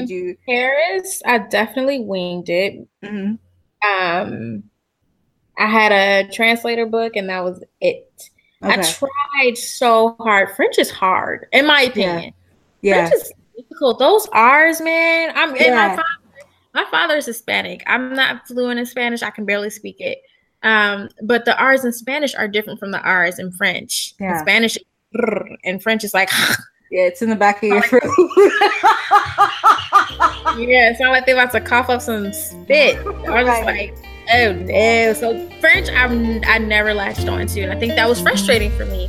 did you Paris? I definitely winged it. mm-hmm. Um, I had a translator book, and that was it. okay. I tried so hard. French is hard, in my opinion. yeah French is difficult. Those R's, man. I'm Yeah. my father. My father is Hispanic. I'm not fluent in Spanish. I can barely speak it. Um, but the R's in Spanish are different from the R's in French. In Yeah. Spanish, and French is like, yeah it's in the back of your throat yeah, it's not like they're about to cough up some spit. I was Right. like, oh no. So French, I'm I never latched on to, and I think that was frustrating for me.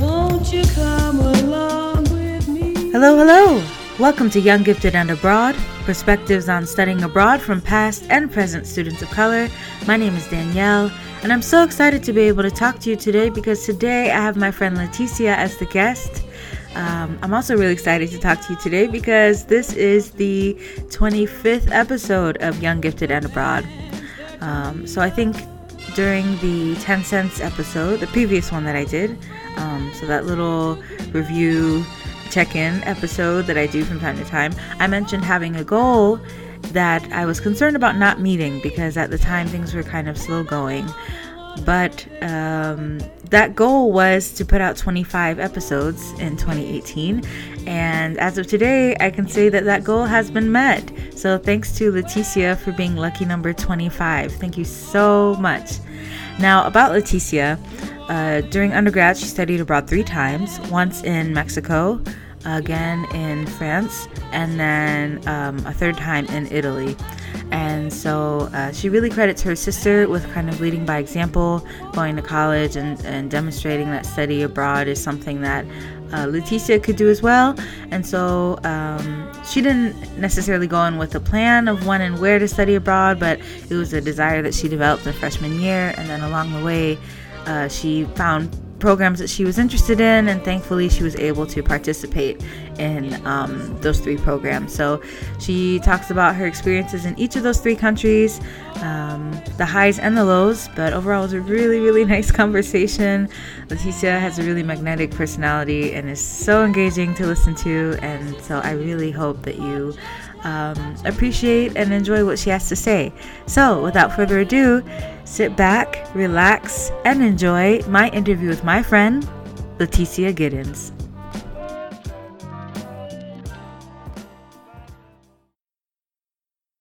Won't you come along with me? Hello, hello! Welcome to Young Gifted and Abroad, perspectives on studying abroad from past and present students of color. My name is Danielle, and I'm so excited to be able to talk to you today because today I have my friend Leticia as the guest. Um, I'm also really excited to talk to you today because this is the 25th episode of Young Gifted and Abroad. Um, so I think during the 10 cents episode, the previous one that I did, um, so that little review check in episode that I do from time to time, I mentioned having a goal that I was concerned about not meeting because at the time things were kind of slow going. But um, that goal was to put out 25 episodes in 2018. And as of today, I can say that that goal has been met. So thanks to Leticia for being lucky number 25. Thank you so much. Now, about Leticia, uh, during undergrad, she studied abroad three times once in Mexico, again in France, and then um, a third time in Italy. And so uh, she really credits her sister with kind of leading by example, going to college and, and demonstrating that study abroad is something that uh, Leticia could do as well. And so um, she didn't necessarily go in with a plan of when and where to study abroad, but it was a desire that she developed in freshman year. And then along the way, uh, she found programs that she was interested in, and thankfully, she was able to participate in um, those three programs. So, she talks about her experiences in each of those three countries, um, the highs and the lows, but overall, it was a really, really nice conversation. Leticia has a really magnetic personality and is so engaging to listen to, and so I really hope that you. Um, appreciate and enjoy what she has to say. So, without further ado, sit back, relax, and enjoy my interview with my friend, Leticia Giddens.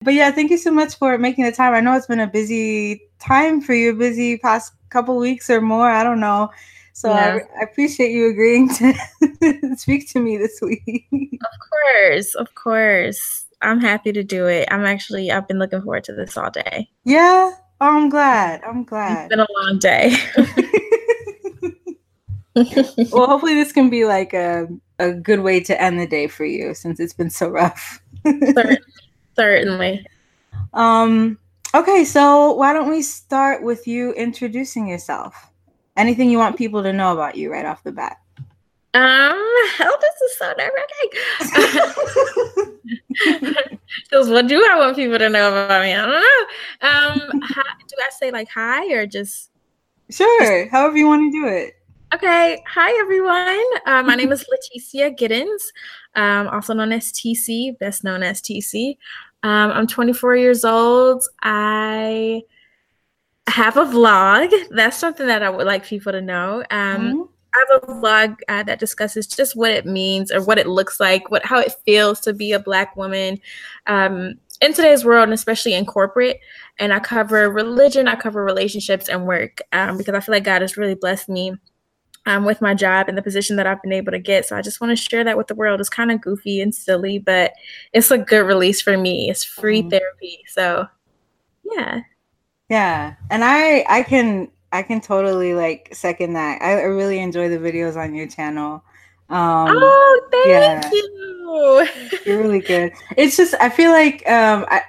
But yeah, thank you so much for making the time. I know it's been a busy time for you, busy past couple weeks or more. I don't know. So Yeah. I, I appreciate you agreeing to speak to me this week. Of course, of course. I'm happy to do it. I'm actually I've been looking forward to this all day. yeah. Oh, I'm glad. I'm glad. It's been a long day. well, hopefully this can be like a, a good way to end the day for you since it's been so rough. Cer- Certainly. um okay, so why don't we start with you introducing yourself? Anything you want people to know about you right off the bat? Um, oh, this is so nerve wracking. Because what do I want people to know about me? I don't know. Um, hi, do I say like hi or just sure, however you want to do it. okay? Hi everyone. Uh, my name is Leticia Giddens, um, also known as TC, best known as TC. Um, I'm 24 years old. I have a vlog. That's something that I would like people to know. Um, Mhm. I have a vlog uh, that discusses just what it means or what it looks like, what how it feels to be a black woman um, in today's world, and especially in corporate. And I cover religion, I cover relationships and work um, because I feel like God has really blessed me um, with my job and the position that I've been able to get. So I just want to share that with the world. It's kind of goofy and silly, but it's a good release for me. It's free Mhm. therapy. So yeah. Yeah, and I I can I can totally like second that. I, really enjoy the videos on your channel. Um, oh, thank yeah. you. you're really good. It's just I feel like um I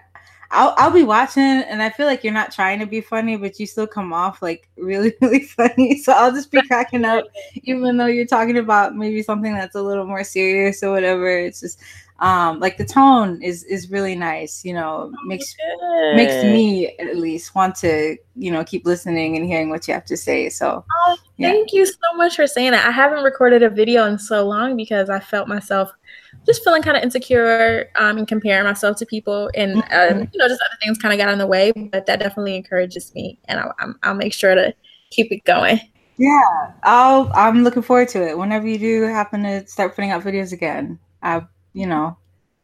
I'll I'll be watching and I feel like you're not trying to be funny, but you still come off like really really funny. So I'll just be cracking up, even though you're talking about maybe something that's a little more serious or whatever. It's just Um, like the tone is is really nice. You know, makes makes me at least want to you know keep listening and hearing what you have to say. So Oh, Yeah. Thank you so much for saying that. I haven't recorded a video in so long because I felt myself just feeling kind of insecure um, and comparing myself to people, and um, Mhm. you know, just other things kind of got in the way. But that definitely encourages me, and I'll, I'm, I'll make sure to keep it going. yeah, I'll I'm looking forward to it. Whenever you do happen to start putting out videos again, I you know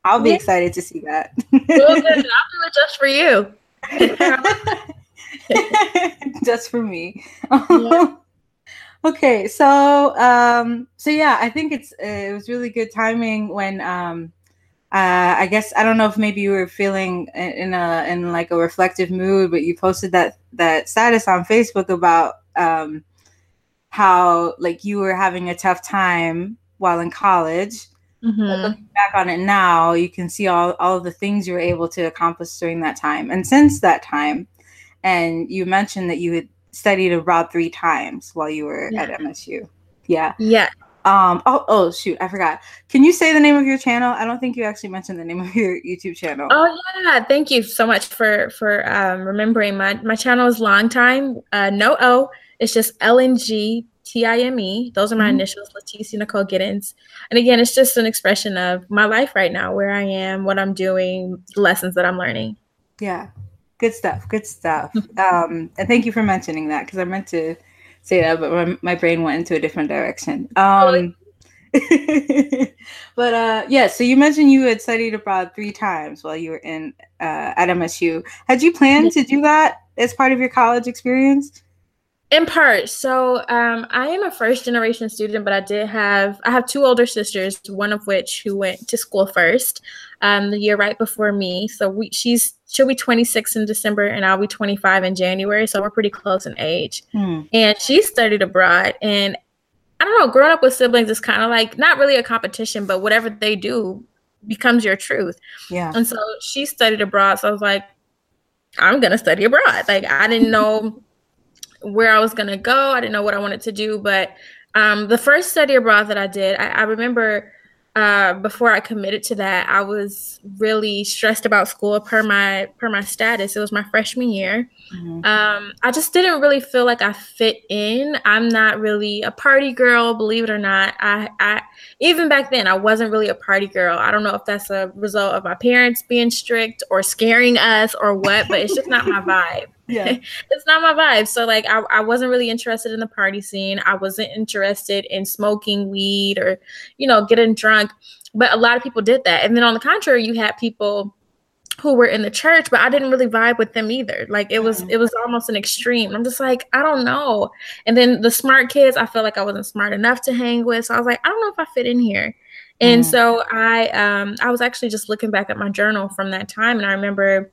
I'll be Yeah. excited to see that. Well. I'll do it just for you. just for me. Yeah. okay, so um, so yeah, I think it's uh, it was really good timing when um, uh, I guess I don't know if maybe you were feeling in in a in like a reflective mood, but you posted that that status on Facebook about um, how like you were having a tough time while in college. But Mhm. looking back on it now, you can see all, all of the things you were able to accomplish during that time. And since that time, and you mentioned that you had studied abroad three times while you were Yeah. at MSU. Yeah. Yeah. Um, oh, oh, shoot, I forgot. Can you say the name of your channel? I don't think you actually mentioned the name of your YouTube channel. Oh yeah, thank you so much for for um, remembering my my channel is long time. Uh, no O, it's just L N G T I M E. Those are my Mhm. initials, Leticia Nicole Giddens. And again, it's just an expression of my life right now, where I am, what I'm doing, the lessons that I'm learning. Yeah. Good stuff. Good stuff. um, and thank you for mentioning that because I meant to say that, but my, my brain went into a different direction. Um, but uh, yeah, so you mentioned you had studied abroad three times while you were in uh, at MSU. Had you planned to do that as part of your college experience? In part, so um, I am a first generation student, but I did have I have two older sisters, one of which who went to school first, um, the year right before me. So we she's she'll be 26 in December, and I'll be 25 in January. So we're pretty close in age. Hmm. And she studied abroad, and I don't know, growing up with siblings is kind of like not really a competition, but whatever they do becomes your truth. Yeah. And so she studied abroad. So I was like, I'm gonna study abroad. Like I didn't know where I was gonna go. I didn't know what I wanted to do. But um, the first study abroad that I did, I, I remember uh, before I committed to that, I was really stressed about school per my per my status. It was my freshman year. Mhm. Um, I just didn't really feel like I fit in. I'm not really a party girl, believe it or not. I, I even back then I wasn't really a party girl. I don't know if that's a result of my parents being strict or scaring us or what, but it's just not my vibe. Yeah. It's not my vibe. So like I, I wasn't really interested in the party scene. I wasn't interested in smoking weed or, you know, getting drunk. But a lot of people did that. And then on the contrary, you had people who were in the church, but I didn't really vibe with them either. Like it was it was almost an extreme. I'm just like, I don't know. And then the smart kids, I felt like I wasn't smart enough to hang with. So I was like, I don't know if I fit in here. And Mm. so I um I was actually just looking back at my journal from that time and I remember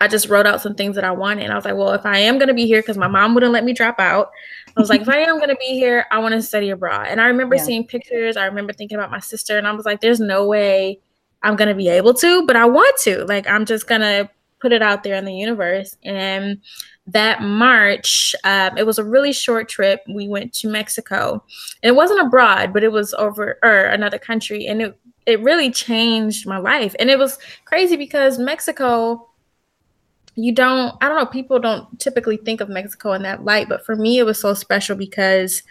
I just wrote out some things that I wanted. And I was like, well, if I am going to be here, because my mom wouldn't let me drop out, I was like, if I am going to be here, I want to study abroad. And I remember Yeah. seeing pictures. I remember thinking about my sister, and I was like, there's no way I'm going to be able to, but I want to. Like, I'm just going to put it out there in the universe. And that March, um, it was a really short trip. We went to Mexico. And it wasn't abroad, but it was over or another country. And it, it really changed my life. And it was crazy because Mexico, you don't i don't know people don't typically think of mexico in that light but for me it was so special because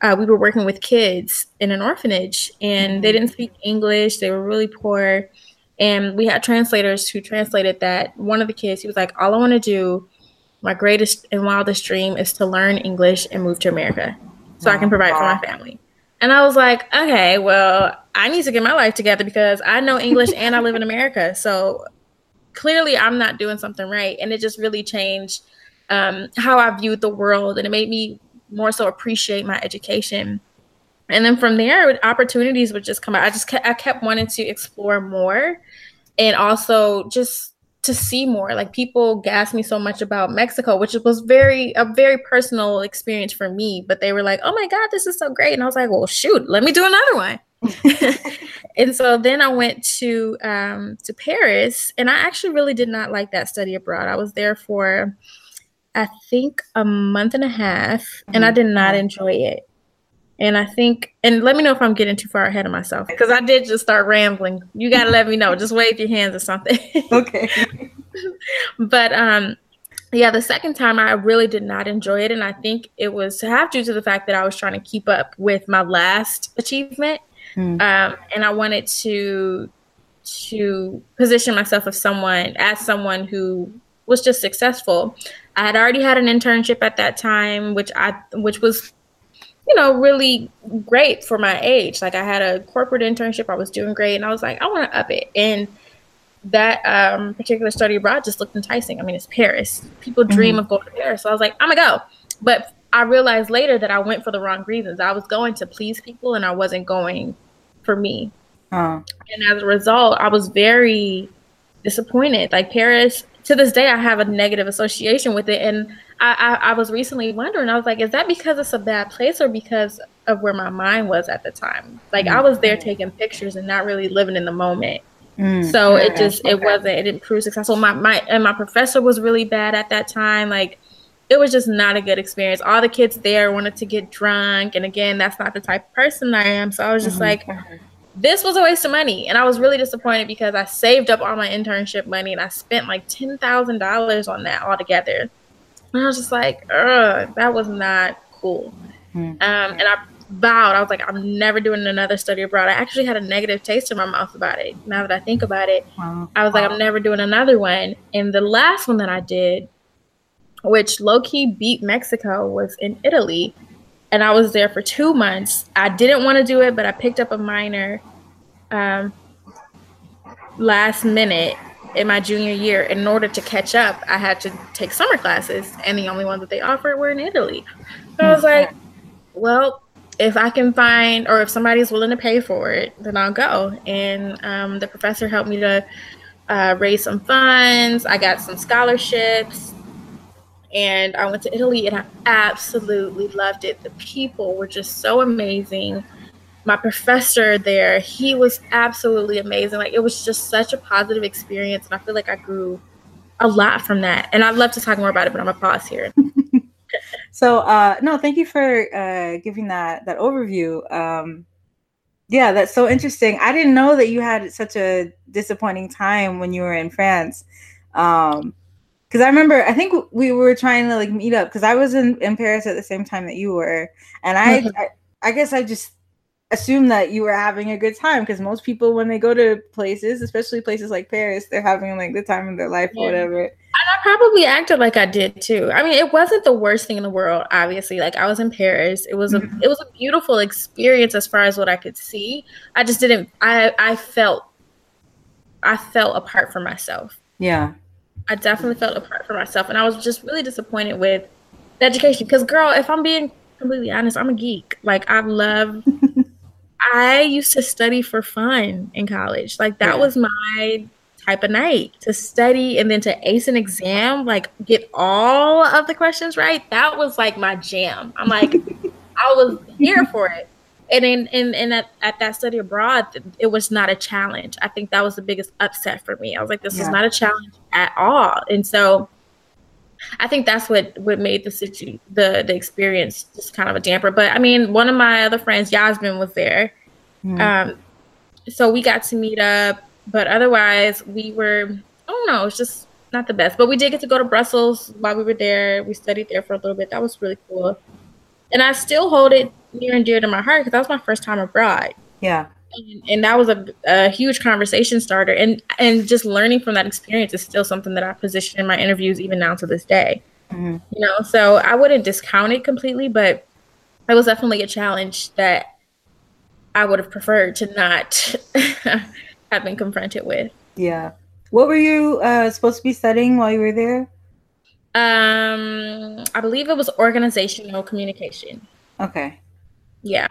uh, we were working with kids in an orphanage and they didn't speak english they were really poor and we had translators who translated that. One of the kids he was like all i want to do my greatest and wildest dream is to learn english and move to america so i can provide for my family. And i was like okay well i need to get my life together because i know english and i live in america so clearly I'm not doing something right. And it just really changed um, how I viewed the world. And it made me more so appreciate my education. And then from there, opportunities would just come out. I just kept, I kept wanting to explore more and also just to see more. Like people gassed me so much about Mexico, which was very a very personal experience for me. But they were like, "Oh my God, this is so great!" And I was like, "Well, shoot, let me do another one." and so then I went to um, to Paris, and I actually really did not like that study abroad. I was there for, I think, a month and a half, and I did not enjoy it. And I think, and let me know if I'm getting too far ahead of myself because I did just start rambling. You got to let me know. Just wave your hands or something. Okay. but um, yeah, the second time I really did not enjoy it, and I think it was half due to the fact that I was trying to keep up with my last achievement, Hmm. um, and I wanted to to position myself as someone as someone who was just successful. I had already had an internship at that time, which I which was you know really great for my age. Like I had a corporate internship, I was doing great, and I was like, I want to up it and that um, particular study abroad just looked enticing. I mean, it's Paris. People dream of going to Paris. So I was like, I'm gonna go. But I realized later that I went for the wrong reasons. I was going to please people and I wasn't going for me. Oh. And as a result, I was very disappointed. Like Paris, to this day, I have a negative association with it. And I, I, I was recently wondering, I was like, is that because it's a bad place or because of where my mind was at the time? Like I was there taking pictures and not really living in the moment. Mm. So it Okay. just it wasn't it didn't prove successful. My my and my professor was really bad at that time. Like it was just not a good experience. All the kids there wanted to get drunk, and again, that's not the type of person I am. So I was just Mhm. like, this was a waste of money, and I was really disappointed because I saved up all my internship money and I spent like ten thousand dollars on that altogether. And I was just like, ugh, that was not cool. Hmm. Um, and I vowed, I was like, I'm never doing another study abroad. I actually had a negative taste in my mouth about it. Now that I think about it, Wow. I was like, I'm never doing another one. And the last one that I did, which low key beat Mexico, was in Italy. And I was there for two months. I didn't want to do it, but I picked up a minor um, last minute in my junior year. In order to catch up, I had to take summer classes, and the only ones that they offered were in Italy. So I was like, well, if I can find, or if somebody's willing to pay for it, then I'll go. And um, the professor helped me to uh, raise some funds. I got some scholarships, and I went to Italy, and I absolutely loved it. The people were just so amazing. My professor there, he was absolutely amazing. Like it was just such a positive experience, and I feel like I grew a lot from that. And I'd love to talk more about it, but I'm gonna pause here. So uh no, thank you for uh giving that that overview. Um yeah, that's so interesting. I didn't know that you had such a disappointing time when you were in France. Um because I remember I think we were trying to like meet up because I was in, in Paris at the same time that you were. And I, Mhm. I I guess I just assumed that you were having a good time because most people when they go to places, especially places like Paris, they're having like the time of their life or whatever. And I probably acted like I did too. I mean, it wasn't the worst thing in the world, obviously. Like I was in Paris. It was a Mhm. it was a beautiful experience as far as what I could see. I just didn't I I felt I felt apart from myself. Yeah. I definitely felt apart from myself and I was just really disappointed with the education cuz girl, if I'm being completely honest, I'm a geek. Like I love I used to study for fun in college. Like that Yeah. was my type of night to study and then to ace an exam, like get all of the questions right. That was like my jam. I'm like, I was here for it. And in and, and at, at that study abroad, it was not a challenge. I think that was the biggest upset for me. I was like, this is not a challenge at all. And so I think that's what what made the situ the the experience just kind of a damper. But I mean, one of my other friends, Yasmin, was there. Mhm. Um, so we got to meet up, but otherwise we were I don't know, it's just not the best. But we did get to go to Brussels while we were there. We studied there for a little bit. That was really cool. And I still hold it near and dear to my heart because that was my first time abroad. yeah. And, and that was a, a huge conversation starter. And and just learning from that experience is still something that I position in my interviews even now to this day. Mhm. You know, so I wouldn't discount it completely, but it was definitely a challenge that I would have preferred to not have been confronted with. Yeah. What were you uh, supposed to be studying while you were there? Um, I believe it was organizational communication. Okay. Yeah.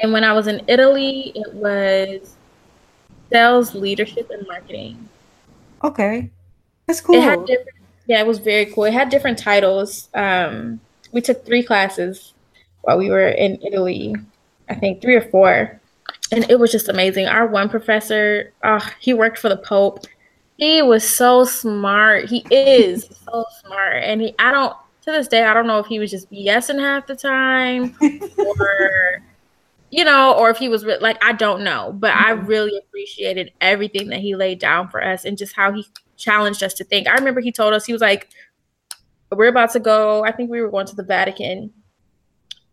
And when I was in Italy, it was sales leadership and marketing. Okay. That's cool. It had different, yeah, it was very cool. It had different titles. Um, we took three classes while we were in Italy, I think three or four, and it was just amazing. Our one professor, oh, he worked for the Pope. He was so smart. He is so smart, and he, I don't, to this day, I don't know if he was just BSing half the time or, you know, or if he was re- like, I don't know. But I Mhm. really appreciated everything that he laid down for us and just how he challenged us to think. I remember he told us, he was like, we're about to go, I think we were going to the Vatican,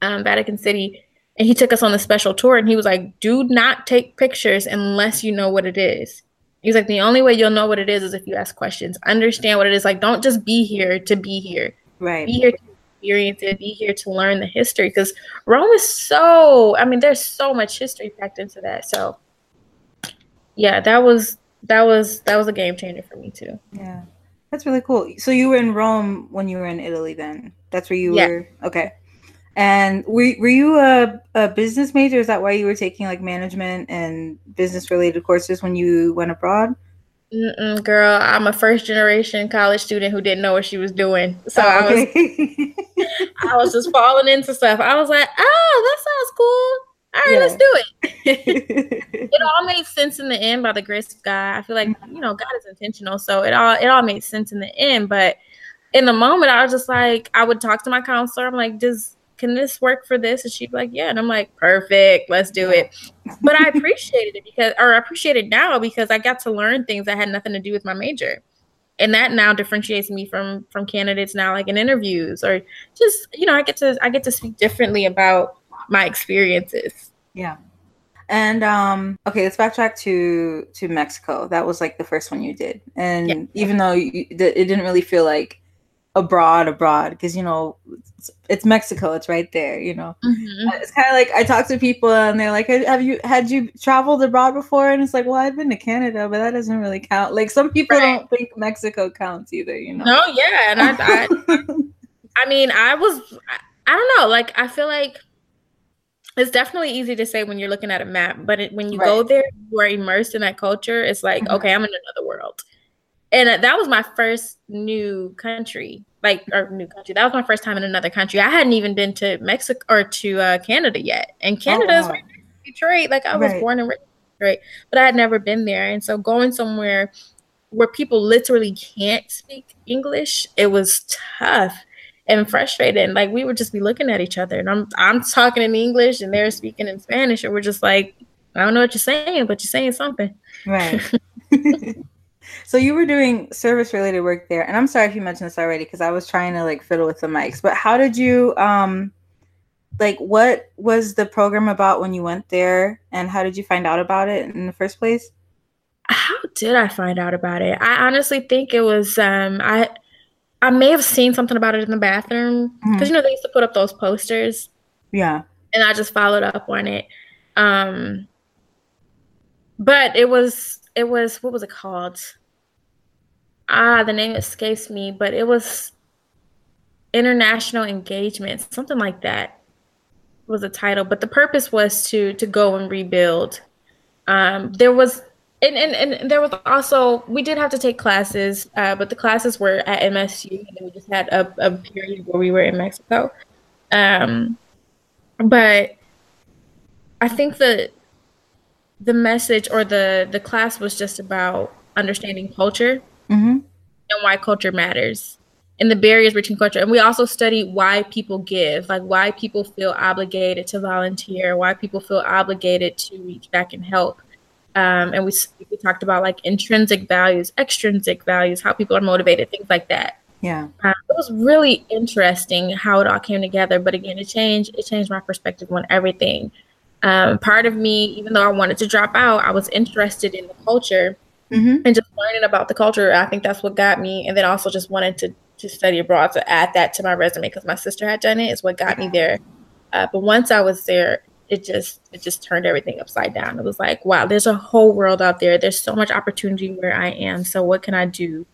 um, Vatican City. And he took us on a special tour and he was like, do not take pictures unless you know what it is. He's like, the only way you'll know what it is is if you ask questions. Understand what it is. Like, don't just be here to be here Right. be here to experience it, be here to learn the history because Rome is so I mean, there's so much history packed into that. So yeah, that was that was that was a game changer for me too. Yeah. That's really cool. So you were in Rome when you were in Italy then? That's where you Yeah. were? Okay. And were, were you a, a business major? Is that why you were taking like management and business related courses when you went abroad? Mm-mm, girl, I'm a first generation college student who didn't know what she was doing. So Oh, I was. I was just falling into stuff. I was like, oh, that sounds cool. All right, let's do it. It all made sense in the end by the grace of God. I feel like you know God is intentional, so it all it all made sense in the end. But in the moment, I was just like, I would talk to my counselor. I'm like, does can this work for this? And she'd be like, yeah. And I'm like, perfect, let's do it. But I appreciated it because, or I appreciate it now because I got to learn things that had nothing to do with my major. And that now differentiates me from from candidates now, like in interviews or just you know, I get to I get to speak differently about my experiences. Yeah. And um okay, let's backtrack to to Mexico. That was like the first one you did. And Yeah. even though you, it didn't really feel like abroad abroad because you know it's, it's Mexico, it's right there, you know. Mhm. It's kind of like I talk to people and they're like, "Have you had you traveled abroad before?" And it's like, "Well, I've been to Canada, but that doesn't really count." Like some people Right. don't think Mexico counts either, you know. No, yeah, and I, I I mean, I was, I, I don't know, like, I feel like it's definitely easy to say when you're looking at a map, but it, when you go there, you are immersed in that culture. It's like, Mhm. okay, I'm in another world. And that was my first new country, like, or new country. That was my first time in another country. I hadn't even been to Mexico or to uh, Canada yet. And Canada is wow. right Detroit. Like, I was Right. born in Detroit, but I had never been there. And so going somewhere where people literally can't speak English, it was tough and frustrating. Like we would just be looking at each other, and I'm I'm talking in English, and they're speaking in Spanish, and we're just like, I don't know what you're saying, but you're saying something. Right. so you were doing service related work there, and I'm sorry if you mentioned this already because I was trying to like fiddle with the mics. But how did you um like what was the program about when you went there, and how did you find out about it in the first place? How did I find out about it? I honestly think it was um I I may have seen something about it in the bathroom because Mhm. you know they used to put up those posters, Yeah. and I just followed up on it. Um, but it was it was what was it called? Ah, the name escapes me, but it was international engagement, something like that was the title. But the purpose was to to go and rebuild. Um, there was and, and and there was also we did have to take classes, uh, but the classes were at MSU, and we just had a, a period where we were in Mexico. Um, but I think the the message or the the class was just about understanding culture Mm-hmm. and why culture matters and the barriers between culture. And we also study why people give, like why people feel obligated to volunteer, why people feel obligated to reach back and help. Um, and we we talked about like intrinsic values, extrinsic values, how people are motivated, things like that. Yeah. Um, it was really interesting how it all came together. But again, it changed it changed my perspective on everything. Um, part of me, even though I wanted to drop out, I was interested in the culture Mm-hmm. and just learning about the culture. I think that's what got me. And then also just wanted to to study abroad to add that to my resume because my sister had done it. Is what got me there. Uh, but once I was there, it just it just turned everything upside down. It was like, wow, there's a whole world out there. There's so much opportunity where I am. So what can I do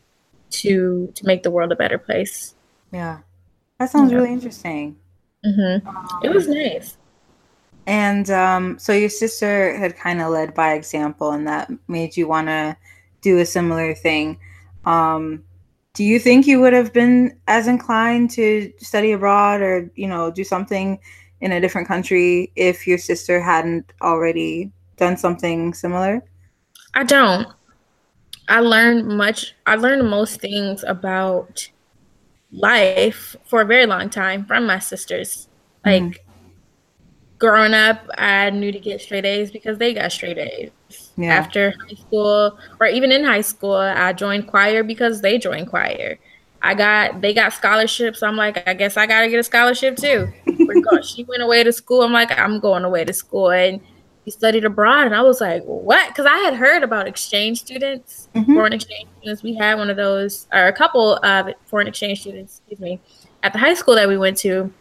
to to make the world a better place? Yeah. That sounds Yeah. really interesting. Mm-hmm. It was nice. And um, so your sister had kind of led by example, and that made you want to do a similar thing. Um, do you think you would have been as inclined to study abroad or, you know, do something in a different country if your sister hadn't already done something similar? I don't. I learned much. I learned most things about life for a very long time from my sisters. Like Mhm. Growing up, I knew to get straight A's because they got straight A's. Yeah. After high school, or even in high school, I joined choir because they joined choir. I got they got scholarships. I'm like, I guess I gotta get a scholarship too. She went away to school. I'm like, I'm going away to school, and he studied abroad. And I was like, what? Because I had heard about exchange students, Mhm. foreign exchange students. We had one of those, or a couple of foreign exchange students, excuse me, at the high school that we went to.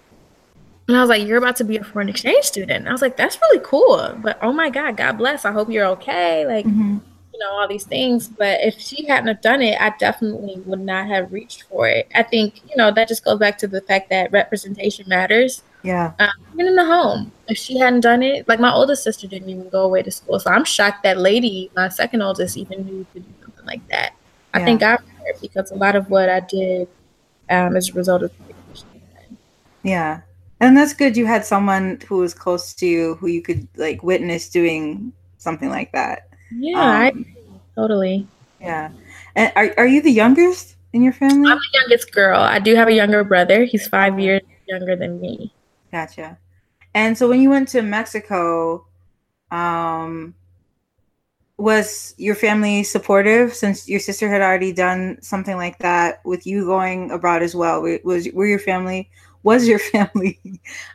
And I was like, You're about to be a foreign exchange student. And I was like, That's really cool. But oh my God, God bless. I hope you're okay. Like, Mhm. you know, all these things. But if she hadn't have done it, I definitely would not have reached for it. I think, you know, that just goes back to the fact that representation matters. Yeah. Um, even in the home. If she hadn't done it, like my oldest sister didn't even go away to school. So I'm shocked that lady, my second oldest, even knew to do something like that. I Yeah. God for her because a lot of what I did um, is a result of Yeah. And that's good you had someone who was close to you who you could like witness doing something like that. Yeah, I Um, totally. Yeah. And are, are you the youngest in your family? I'm the youngest girl. I do have a younger brother. He's five years younger than me. Gotcha. And so when you went to Mexico, um, was your family supportive since your sister had already done something like that with you going abroad as well? Was were your family was your family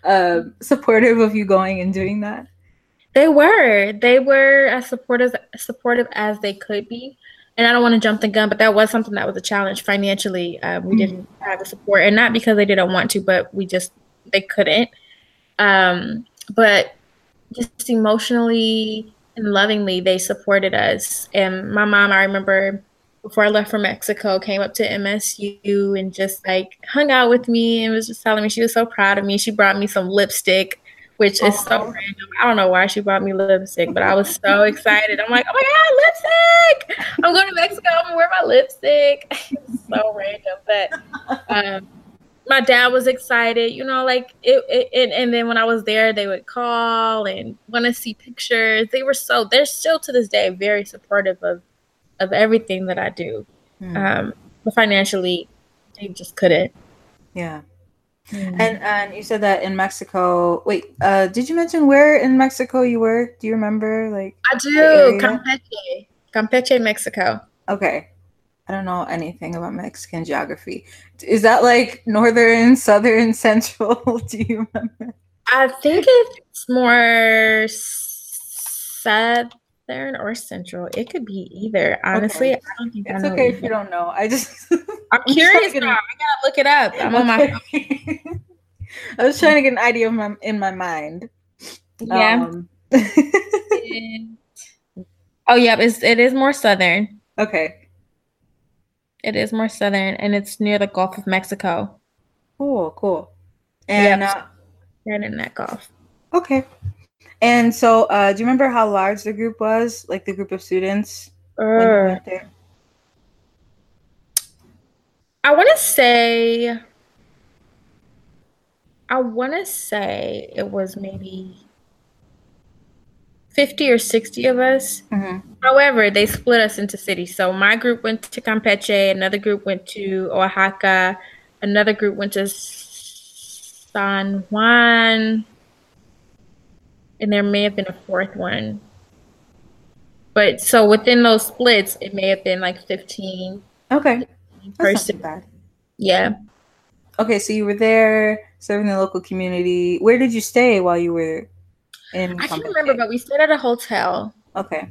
uh, supportive of you going and doing that? They were. They were as supportive supportive as they could be. And I don't want to jump the gun, but that was something that was a challenge financially. Uh, we Mhm. didn't have the support, and not because they didn't want to, but we just they couldn't. Um, but just emotionally and lovingly, they supported us. And my mom, I remember before I left for Mexico, came up to MSU and just like hung out with me and was just telling me she was so proud of me. She brought me some lipstick, which is so random. I don't know why she brought me lipstick, but I was so excited. I'm like, oh my god, lipstick! I'm going to Mexico. I'm gonna wear my lipstick. It's so random, but um, my dad was excited. You know, like it, it, it. And then when I was there, they would call and want to see pictures. They were so. They're still to this day very supportive of of everything that I do. Hmm. Um, but financially, they just couldn't. yeah. And and you said that in Mexico. Wait, uh, did you mention where in Mexico you were? Do you remember? Like, I do? Campeche, Campeche, Mexico. okay, I don't know anything about Mexican geography. Is that like northern, southern, central? Do you remember? I think it's more southern or central. It could be either. Honestly, I don't think I It's know. okay if you don't know. I just I'm curious now. I gotta look it up. I'm on my Okay. I was trying to get an idea of my in my mind. yeah. Um, oh yeah, it's it is more southern. okay. It is more southern, and it's near the Gulf of Mexico. Cool. Cool. And Yep. uh, Right in that Gulf. okay. And so, uh, do you remember how large the group was? Like the group of students Uh? I want to say. I want to say it was maybe 50 or 60 of us. Mhm. However, they split us into cities. So my group went to Campeche, another group went to Oaxaca, another group went to San Juan, and there may have been a fourth one. But so within those splits, it may have been like 15 Okay. That's per not too city. bad. Yeah. Okay, so you were there serving the local community. Where did you stay while you were in? I can't remember, but we stayed at a hotel. Okay.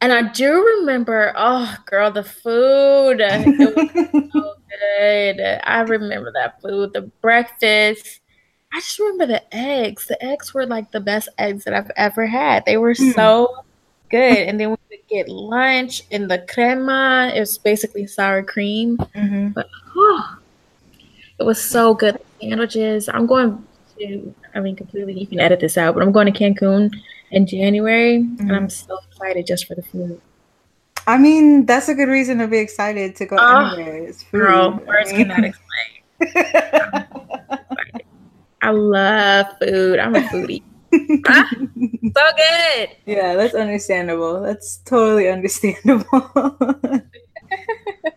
And I do remember, oh, girl, the food. It was so good. I remember that food, the breakfast. I just remember the eggs. The eggs were like the best eggs that I've ever had. They were Mm. so good. And then we would get lunch in the crema. It was basically sour cream. Mhm. Oh, it was so good. Sandwiches. I'm going to, I mean, completely, you can edit this out, but I'm going to Cancun in January. And I'm so excited just for the food. I mean, that's a good reason to be excited to go Oh, anywhere. It's food. Girl, I words mean. cannot explain. I love food. I'm a foodie. Ah, so good. yeah, that's understandable. That's totally understandable.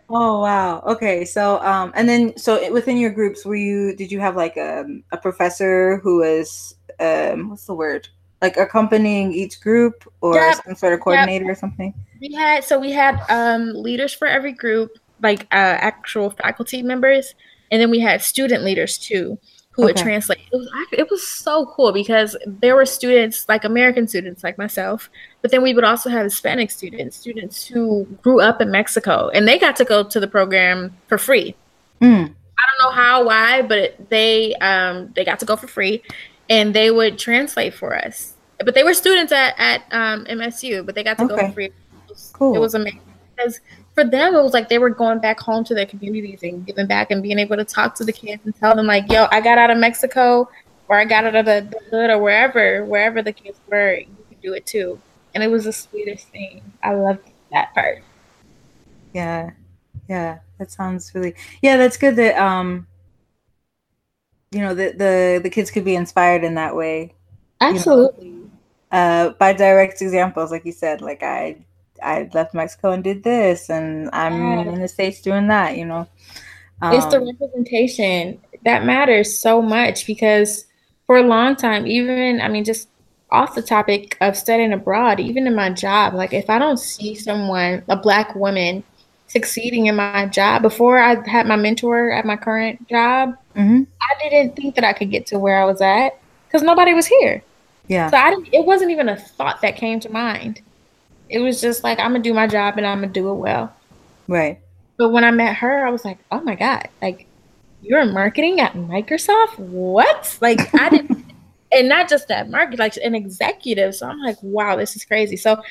Oh wow. Okay. So um and then so within your groups were you did you have like um, a professor who was um what's the word? Like accompanying each group or Yep. some sort of coordinator or something? We had so we had um leaders for every group, like uh, actual faculty members, and then we had student leaders too, who would translate. It was it was so cool because there were students like American students like myself, but then we would also have Hispanic students, students who grew up in Mexico, and they got to go to the program for free. Mm. I don't know how, why, but they um they got to go for free, and they would translate for us. But they were students at at um, MSU, but they got to go for free. It was, Cool. it was amazing because for them it was like they were going back home to their communities and giving back and being able to talk to the kids and tell them like, "Yo, I got out of Mexico, or I got out of the, the hood, or wherever wherever the kids were, you can do it too." And it was the sweetest thing. I loved that part. Yeah. Yeah. That sounds really Yeah, that's good that um you know the the, the kids could be inspired in that way. Absolutely. uh, by direct examples, like you said, like I I left Mexico and did this, and I'm Yes. in the states doing that. You know, it's the Um, representation that matters so much because for a long time even i mean just off the topic of studying abroad even in my job like if i don't see someone a black woman succeeding in my job before i had my mentor at my current job mhm, i didn't think that i could get to where i was at because nobody was here yeah, so i didn't it wasn't even a thought that came to mind it was just like i'm gonna do my job and i'm gonna do it well right, but when I met her, I was like, oh my God, like you're marketing at Microsoft? What? Like I didn't and not just that market, like an executive. So I'm like, wow, this is crazy. So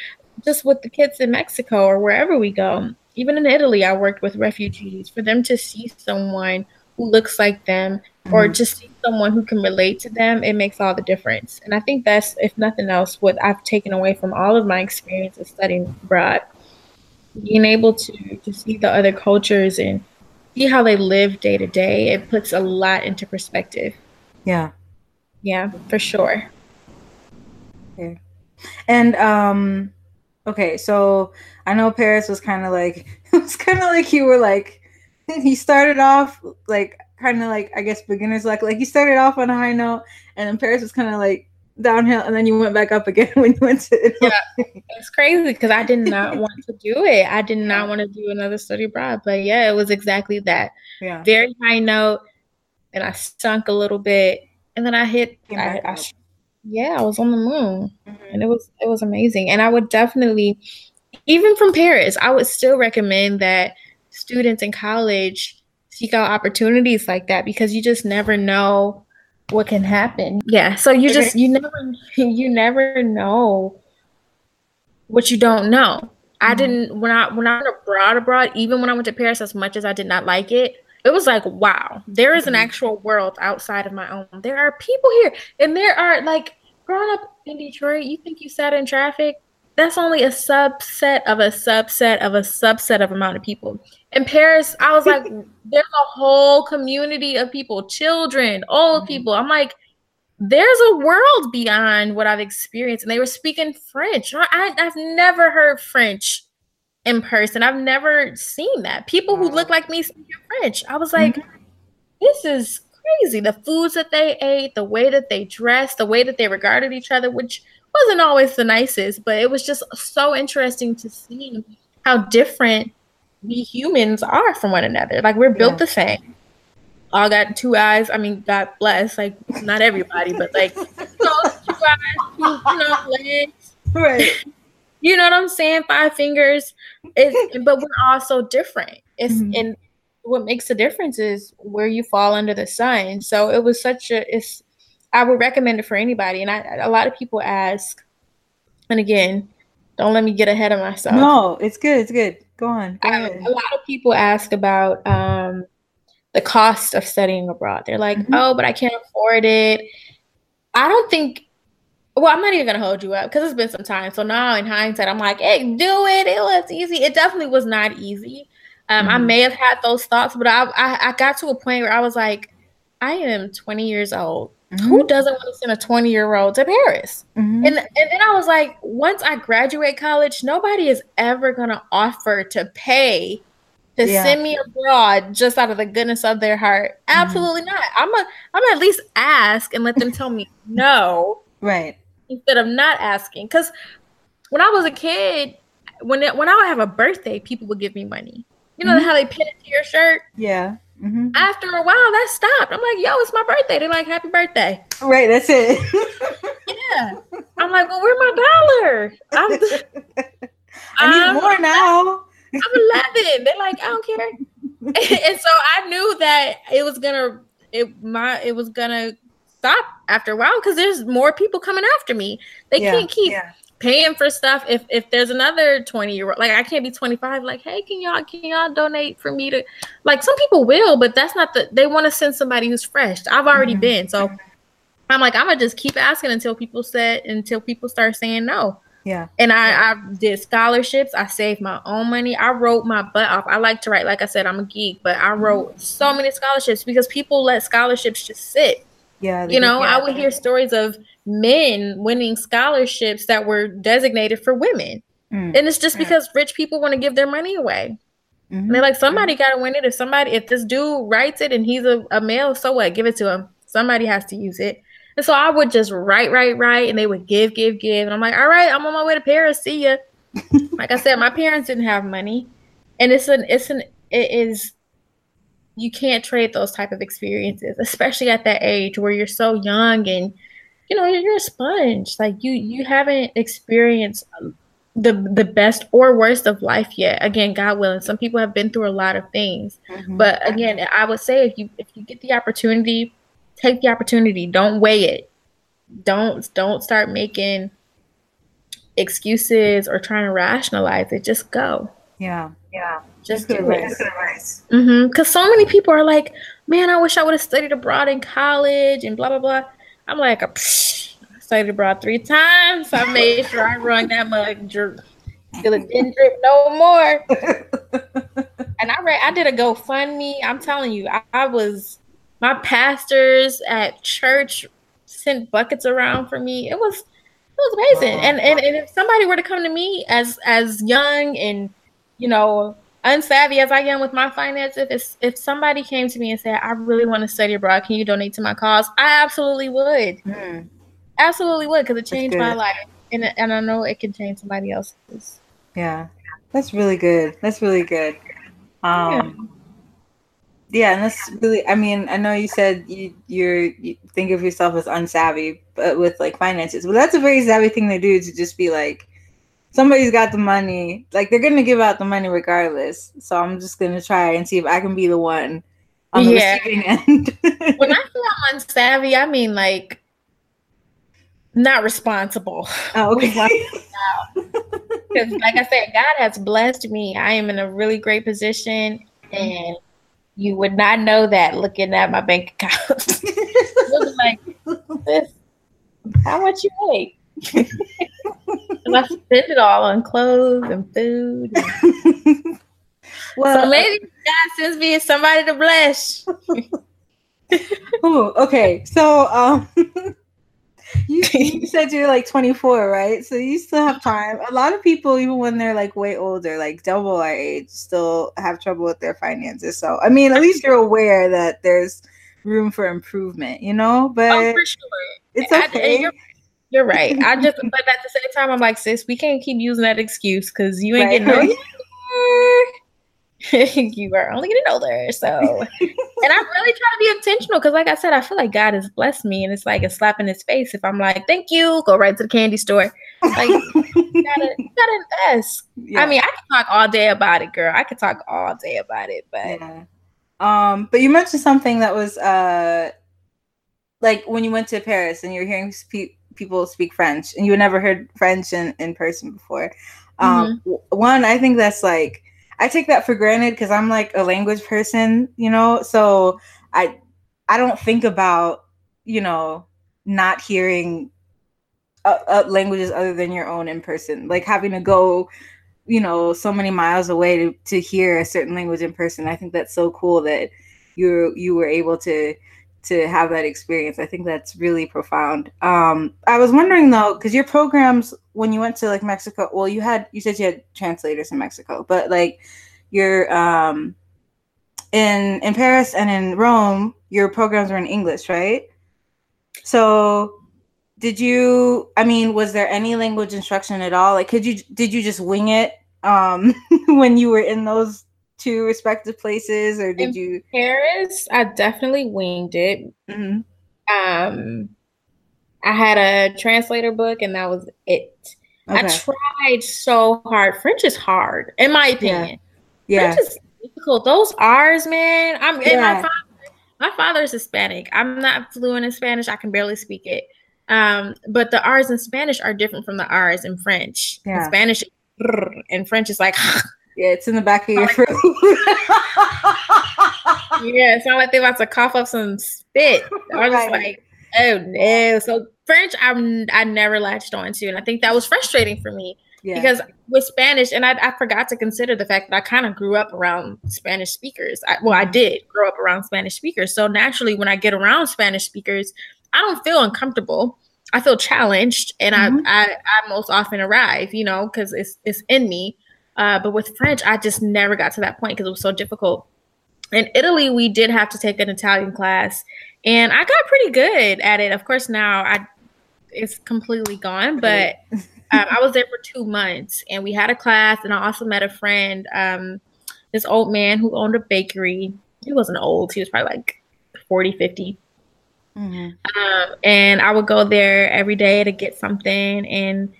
just with the kids in Mexico or wherever we go, even in Italy, I worked with refugees for them to see someone who looks like them or Mhm. just see someone who can relate to them, it makes all the difference. And I think that's, if nothing else, what I've taken away from all of my experiences studying abroad being able to to see the other cultures and see how they live day to day it puts a lot into perspective yeah. yeah for sure Yeah. And um, okay, so I know Paris was kind of like it was kind of like you were like he started off like kind of like I guess beginners luck. Like you started off on a high note, and then Paris was kind of like downhill, and then you went back up again when you went to Italy. Yeah. it's crazy because i did not want to do it i did not want to do another study abroad but yeah it was exactly that yeah. very high note and i sunk a little bit and then i hit I, I, yeah i was on the moon Mhm. and it was it was amazing and i would definitely even from paris i would still recommend that students in college seek out opportunities like that because you just never know what can happen yeah so you just you never you never know what you don't know i Mhm. didn't when i when i went abroad abroad even when i went to paris as much as i did not like it it was like wow there is an Mhm. actual world outside of my own there are people here and there are like growing up in detroit you think you sat in traffic that's only a subset of a subset of a subset of amount of people. In paris i was like there's a whole community of people children old Mhm. people. I'm like there's a world beyond what i've experienced. And they were speaking french. I, i've never heard french in person. I've never seen that. People who look like me speaking french. I was like Mhm. this is crazy. The foods that they ate the way that they dressed the way that they regarded each other which wasn't always the nicest but it was just so interesting to see how different we humans are from one another like we're built Yeah. the same all got two eyes i mean god bless like not everybody but like you know, two eyes two you know legs Right. you know what I'm saying? Five fingers. It's, but we're all so different. It's Mhm. and what makes the difference is where you fall under the sun. So it was such a. It's. I would recommend it for anybody, and I a lot of people ask, and again, don't let me get ahead of myself. No, it's good. It's good. Go on. Go ahead. a lot of people ask about um, the cost of studying abroad. They're like, Mhm. "Oh, but I can't afford it." I don't think. Well, I'm not even gonna hold you up because it's been some time. So now, in hindsight, I'm like, "Hey, do it. It was easy. It definitely was not easy." Um, I Mhm. may have had those thoughts, but I, I I got to a point where I was like, "I am 20 years old. Who doesn't want to send a 20 year old to Paris?" Mhm. And and then I was like, once I graduate college, nobody is ever gonna offer to pay to Yeah. send me abroad just out of the goodness of their heart. Absolutely not. I'm a I'm gonna at least ask and let them tell me no Right. instead of not asking. Because when I was a kid, when it, when I would have a birthday, people would give me money. You know Mhm. how they pin it to your shirt. Yeah. Hmm After a while, that stopped. I'm like, yo, it's my birthday. They're like, happy birthday. Right. That's it. Yeah. I'm like, well, where's my dollar? I'm I need I'm- more now. I'm 11. They're like, I don't care. and so I knew that it was gonna it my it was gonna stop after a while because there's more people coming after me. They Yeah, can't keep yeah. Paying for stuff if if there's another 20 year old like I can't be 25 like hey can y'all can y'all donate for me to like some people will but that's not the they want to send somebody who's fresh. I've already Mhm. been so I'm like I'm gonna just keep asking until people said until people start saying no. Yeah. And I, I did scholarships. I saved my own money. I wrote my butt off. I like to write. Like I said, I'm a geek, but I wrote so many scholarships because people let scholarships just sit. Yeah. You know, yeah. I would hear stories of men winning scholarships that were designated for women. Mm. And it's just Mm. because rich people want to give their money away. Mhm. And they're like, somebody got to win it. If somebody, if this dude writes it and he's a, a male, so what? Give it to him. Somebody has to use it. And so I would just write, write, write, and they would give, give, give. And I'm like, all right, I'm on my way to Paris. See ya. like I said, my parents didn't have money. And it's an, it's an, it is, you can't trade those type of experiences, especially at that age where you're so young and, you know, you're, a sponge. Like you, you haven't experienced the the best or worst of life yet. Again, God willing, some people have been through a lot of things. Mhm. But again, I would say if you if you get the opportunity, take the opportunity. Don't weigh it. Don't don't start making excuses or trying to rationalize it. Just go. yeah. Yeah. Just do it. advice. Mm-hmm. Because so many people are like, man, I wish I would have studied abroad in college and blah blah blah. I'm like, Psh, I studied abroad three times. I made sure I run that mug drip till it didn't drip no more. And I read, I did a GoFundMe. I'm telling you, I, I was my pastors at church sent buckets around for me. It was it was amazing. And, and and if somebody were to come to me as as young and you know unsavvy as I am with my finances, if if somebody came to me and said, I really want to study abroad, can you donate to my cause? I absolutely would. Mm. Absolutely would, because it changed my life. And, and I know it can change somebody else's. Yeah. That's really good. That's really good. Um yeah, and that's really I mean, I know you said you you're you think of yourself as unsavvy but with like finances. well, that's a very savvy thing to do to just be like somebody's got the money. Like they're gonna give out the money regardless. So I'm just gonna try and see if I can be the one on the Yeah. receiving end. when I say I'm unsavvy, I mean like not responsible. oh, okay. Because, like I said, God has blessed me. I am in a really great position, and you would not know that looking at my bank account. Like, "Sis, how much you make? and I spend it all on clothes and food. well, so maybe God sends me somebody to bless. Ooh, okay. So um you, you said you're like 24, right? So you still have time. A lot of people, even when they're like way older, like double our age, still have trouble with their finances. So I mean, at least you're aware that there's room for improvement, you know? But Oh, sure. it's okay. you're- You're right. I just, but at the same time, I'm like, sis, we can't keep using that excuse because you ain't Right. getting older. you are only getting older. So, and I really try to be intentional because, like I said, I feel like God has blessed me, and it's like a slap in his face if I'm like, thank you, go right to the candy store. Like, you gotta, you gotta invest. Yeah. I mean, I could talk all day about it, girl. I could talk all day about it, but Yeah. Um, but you mentioned something that was uh like when you went to Paris and you were hearing spe- people speak French and you never heard French in, in person before. Um w- one, I think that's like I take that for granted because I'm like a language person, you know, so I I don't think about, you know, not hearing uh, uh, languages other than your own in person, like having to go you know so many miles away to, to hear a certain language in person i think that's so cool that you you were able to to have that experience i think that's really profound um i was wondering though because your programs when you went to like mexico well you had you said you had translators in mexico but like your um in in Paris and in Rome, your programs were in English, right? So did you I mean, was there any language instruction at all? Like could you did you just wing it um when you were in those two respective places or did In you Paris, I definitely winged it. Mhm. Um, I had a translator book, and that was it. I tried so hard. French is hard, in my opinion. Yeah. French is difficult. Those R's, man. I'm and my Yeah. father. My father is Hispanic. I'm not fluent in Spanish. I can barely speak it. Um, but the R's in Spanish are different from the R's in French. In Spanish, and French is like, Yeah, it's in the back of your throat. yeah, it's not like they're about to cough up some spit. I was just Right. like, oh no. So French, I'm I never latched on to, and I think that was frustrating for me yeah. because with Spanish, and I, I forgot to consider the fact that I kind of grew up around Spanish speakers. I, well, I did grow up around Spanish speakers, so naturally, when I get around Spanish speakers, I don't feel uncomfortable. I feel challenged, and Mhm. I, I I most often arrive, you know, because it's it's in me. Uh, but with French, I just never got to that point because it was so difficult. In Italy, we did have to take an Italian class, and I got pretty good at it. Of course, now I it's completely gone, but um, I was there for two months, and we had a class, and I also met a friend, um, this old man who owned a bakery. He wasn't old; he was probably like 40, 50. Mhm. Um, and I would go there every day to get something, and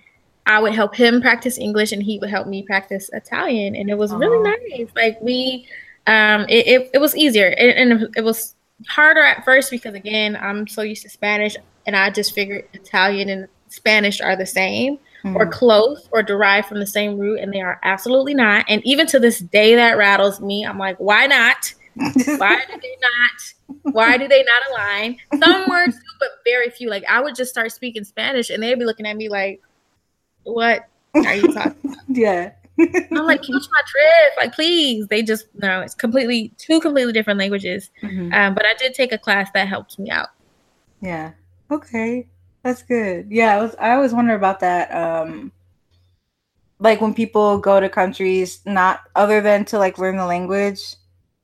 I would help him practice English, and he would help me practice Italian, and it was really nice. Like we, um, it, it, it was easier, and, and it was harder at first because again, I'm so used to Spanish, and I just figured Italian and Spanish are the same or Mhm. close or derived from the same root, and they are absolutely not. And even to this day, that rattles me. I'm like, why not? Why do they not? Why do they not align? Some words do, but very few. Like I would just start speaking Spanish, and they'd be looking at me like, "What are you talking?" about? yeah. I'm like, "Catch my drift!" Like, please. They just no. It's completely two completely different languages. Mhm. Um, but I did take a class that helped me out. Yeah. Okay. That's good. Yeah, I was I always wonder about that. Um like when people go to countries not other than to like learn the language,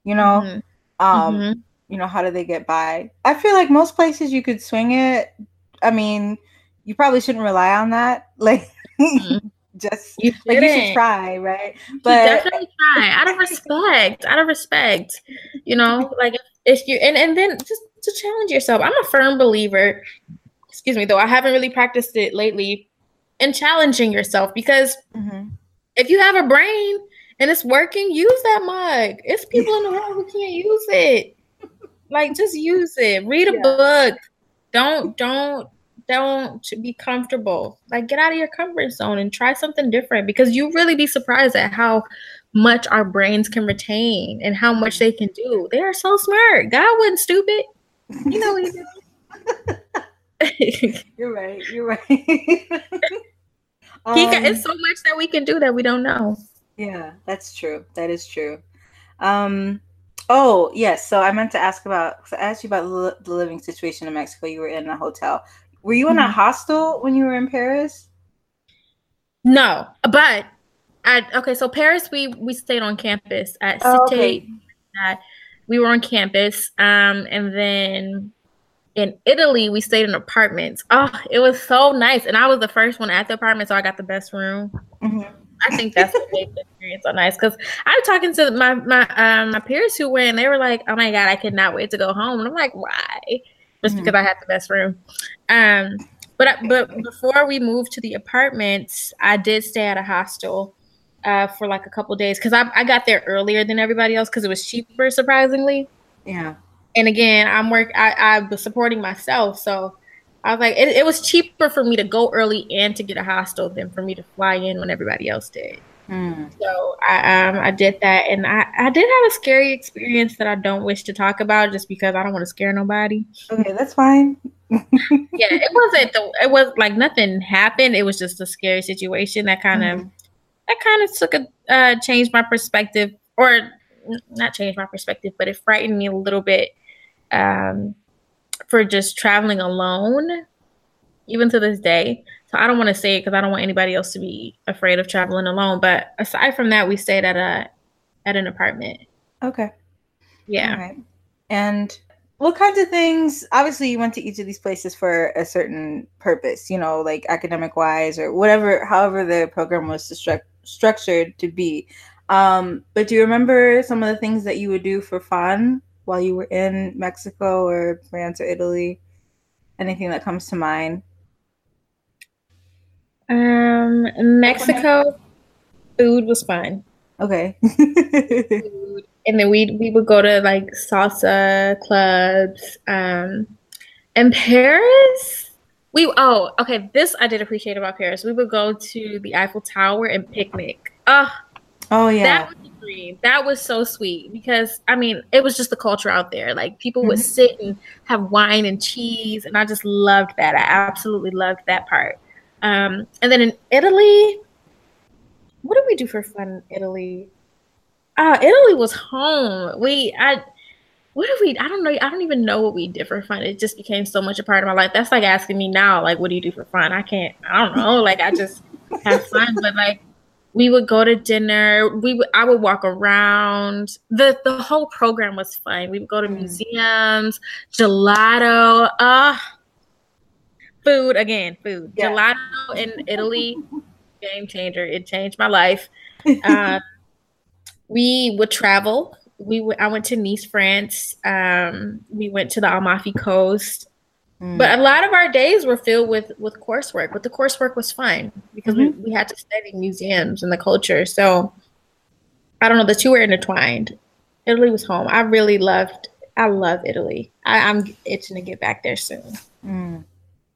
you know, Mhm. um, Mhm. you know, how do they get by? I feel like most places you could swing it. I mean, you probably shouldn't rely on that. Like. just You like you should try, right? You But definitely try. Out of respect. Out of respect. You know like if you and, and then just to challenge yourself. I'm a firm believer excuse me though i haven't really practiced it lately in challenging yourself because Mhm. if you have a brain and it's working use that mug. It's people in the world who can't use it. Like just use it. Read a Yeah. book. Don't don't don't be comfortable like get out of your comfort zone and try something different because you really be surprised at how much our brains can retain and how much they can do they are so smart god wasn't stupid you know what he did You're right. You're right. he got, Um, it's so much that we can do that we don't know Yeah, that's true. That is true. Um, oh yes. So I meant to ask about. So I asked you about li- the living situation in Mexico. You were in a hotel. Were you in a Mhm. hostel when you were in Paris? no but I, okay so paris we we stayed on campus at Oh, Cité okay. we were on campus um and then in italy we stayed in apartments oh it was so nice and i was the first one at the apartment so i got the best room Mhm. i think that's what made the experience so nice because i was talking to my my um my peers who were went they were like oh my god i could not wait to go home and i'm like why just Mhm. because i had the best room um but but before we moved to the apartments i did stay at a hostel uh, for like a couple days because I, I got there earlier than everybody else because it was cheaper surprisingly Yeah. and again i'm work I, I was supporting myself so i was like it, it was cheaper for me to go early and to get a hostel than for me to fly in when everybody else did Mm. so i um i did that and i i did have a scary experience that i don't wish to talk about just because i don't want to scare nobody Okay, that's fine. yeah it wasn't the it was like nothing happened it was just a scary situation that kind of Mhm. that kind of took a uh, changed my perspective, or not changed my perspective, but it frightened me a little bit um, for just traveling alone, even to this day. So I don't want to say it because I don't want anybody else to be afraid of traveling alone. But aside from that, we stayed at a at an apartment. Okay. Yeah. All right. And what kinds of things? Obviously, you went to each of these places for a certain purpose, you know, like academic wise or whatever, however the program was stru- structured to be. Um, but do you remember some of the things that you would do for fun while you were in Mexico or France or Italy? Anything that comes to mind? Um, Mexico food was fun. Okay. Food. And then we we would go to like salsa clubs. Um, in Paris, we oh okay. This I did appreciate about Paris. We would go to the Eiffel Tower and picnic. Oh, oh yeah. that was a dream. That was so sweet because I mean it was just the culture out there. Like people would Mhm. sit and have wine and cheese, and I just loved that. I absolutely loved that part. Um, and then in Italy, what did we do for fun in Italy? Uh, Italy was home. We I what did we I don't know I don't even know what we did for fun. It just became so much a part of my life. That's like asking me now, like, what do you do for fun? I can't I don't know. Like I just have fun. But like we would go to dinner. We would I would walk around. The the whole program was fun. We would go to Mm. museums, gelato, uh food again, food. Yeah. Gelato in Italy, game changer. It changed my life. Uh, we would travel. We w- I went to Nice, France. Um, we went to the Amalfi Coast. Mm. But a lot of our days were filled with with coursework. But the coursework was fun because we, we had to study museums and the culture. So I don't know. The two were intertwined. Italy was home. I really loved. I love Italy. I, I'm itching to get back there soon. Mm,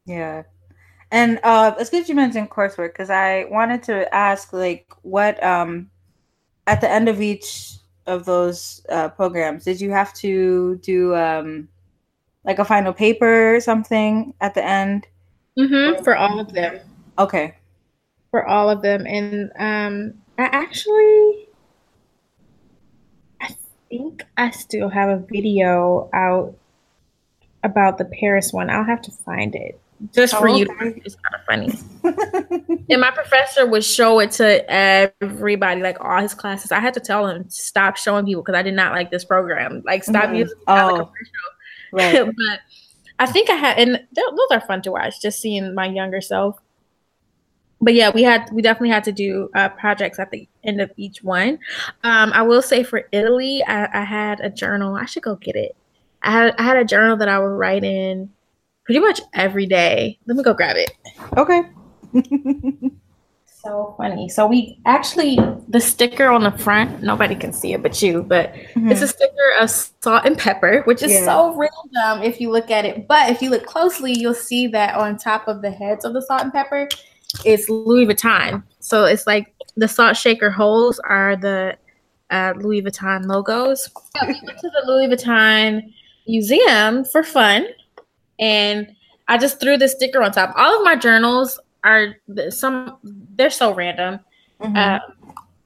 yeah. And uh, it's good you mentioned coursework because I wanted to ask, like, what um, at the end of each of those uh, programs, did you have to do um, like a final paper or something at the end? Mm-hmm, for all of them. Okay. for all of them and um i actually i think i still have a video out about the paris one i'll have to find it just for Oh, you okay. it's kind of funny and my professor would show it to everybody like all his classes i had to tell him stop showing people because i did not like this program like stop Mhm. using it as a Oh. commercial right. but I think I had, and th- those are fun to watch. Just seeing my younger self. But yeah, we had we definitely had to do uh, projects at the end of each one. Um, I will say for Italy, I, I had a journal. I should go get it. I had I had a journal that I would write in pretty much every day. Let me go grab it. Okay. So funny. So we actually the sticker on the front. Nobody can see it but you. But It's a sticker of salt and pepper, which is Yeah. so random if you look at it. But if you look closely, you'll see that on top of the heads of the salt and pepper, it's Louis Vuitton. So it's like the salt shaker holes are the uh, Louis Vuitton logos. Yeah, we went to the Louis Vuitton museum for fun, and I just threw the sticker on top. All of my journals are some. They're so random. Mhm. Uh,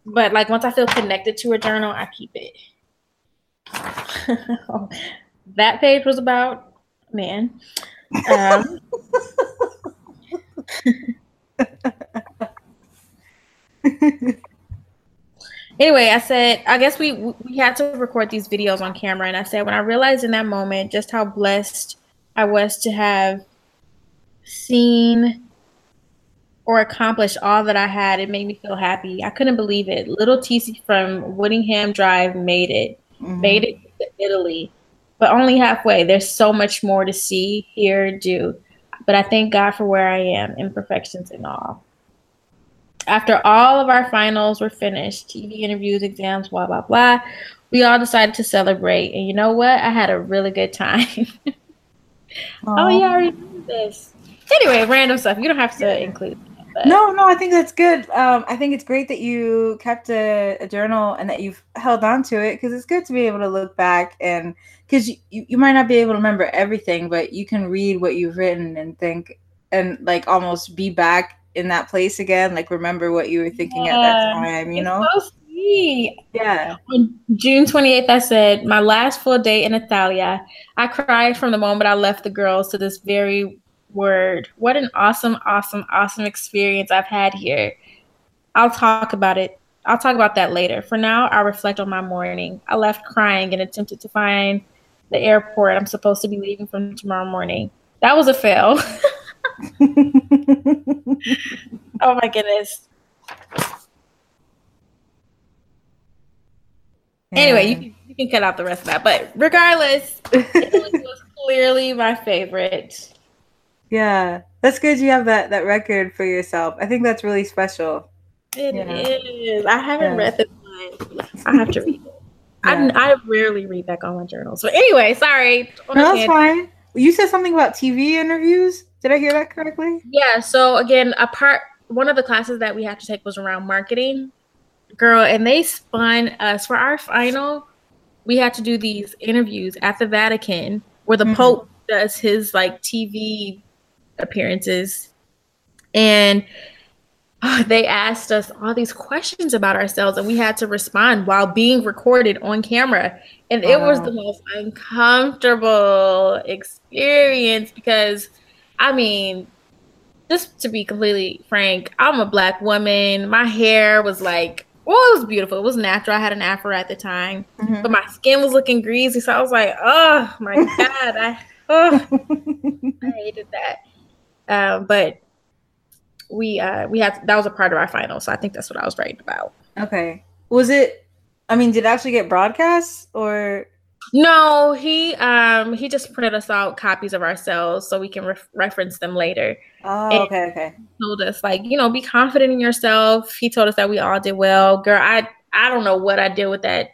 but like once I feel connected to a journal, I keep it. that page was about man. Um, anyway, I said I guess we we had to record these videos on camera, and I said when I realized in that moment just how blessed I was to have seen or accomplished all that I had, it made me feel happy. I couldn't believe it. Little TC from Whittingham Drive made it, Mhm. made it to Italy, but only halfway. There's so much more to see, hear, do. But I thank God for where I am, imperfections and all. After all of our finals were finished, TV interviews, exams, blah, blah, blah, we all decided to celebrate. And you know what? I had a really good time. oh, yeah, I remember this. Anyway, random stuff. You don't have to include that. No, no, I think that's good. Um, I think it's great that you kept a, a journal and that you've held on to it because it's good to be able to look back and because you, you, might not be able to remember everything, but you can read what you've written and think and like almost be back in that place again, like remember what you were thinking at that time, you it's know? so Yeah. On June 28th, I said, my last full day in Italia. I cried from the moment I left the girls to this very word. What an awesome, awesome, awesome experience I've had here. I'll talk about it I'll talk about that later. For now, I'll reflect on my morning. I left crying and attempted to find the airport I'm supposed to be leaving from tomorrow morning. That was a fail. oh my goodness. Anyway, you, can- you can cut out the rest of that. But regardless, it was clearly my favorite. yeah, that's good. You have that that record for yourself. I think that's really special. It Yeah. is. I haven't Yeah. read the one. I have to read it. Yeah. I, I rarely read back on my journals. But anyway, sorry. No, that's fine. You said something about TV interviews. Did I hear that correctly? Yeah. So again, a part one of the classes that we had to take was around marketing, girl, and they spun us for our final. We had to do these interviews at the Vatican where the Mhm. Pope does his like TV appearances, and uh, they asked us all these questions about ourselves, and we had to respond while being recorded on camera. And it was the most uncomfortable experience because, I mean, just to be completely frank, I'm a black woman. My hair was like, well, it was beautiful. It was natural. I had an afro at the time, Mhm. but my skin was looking greasy. So I was like, oh my God, I, oh, I hated that. Um, but we uh we had that was a part of our final, so I think that's what I was writing about. okay. Was it? I mean, did it actually get broadcast or? No, he um he just printed us out copies of ourselves so we can ref reference them later. Oh, okay, okay. Told us like you know be confident in yourself. He told us that we all did well. Girl, I I don't know what I did with that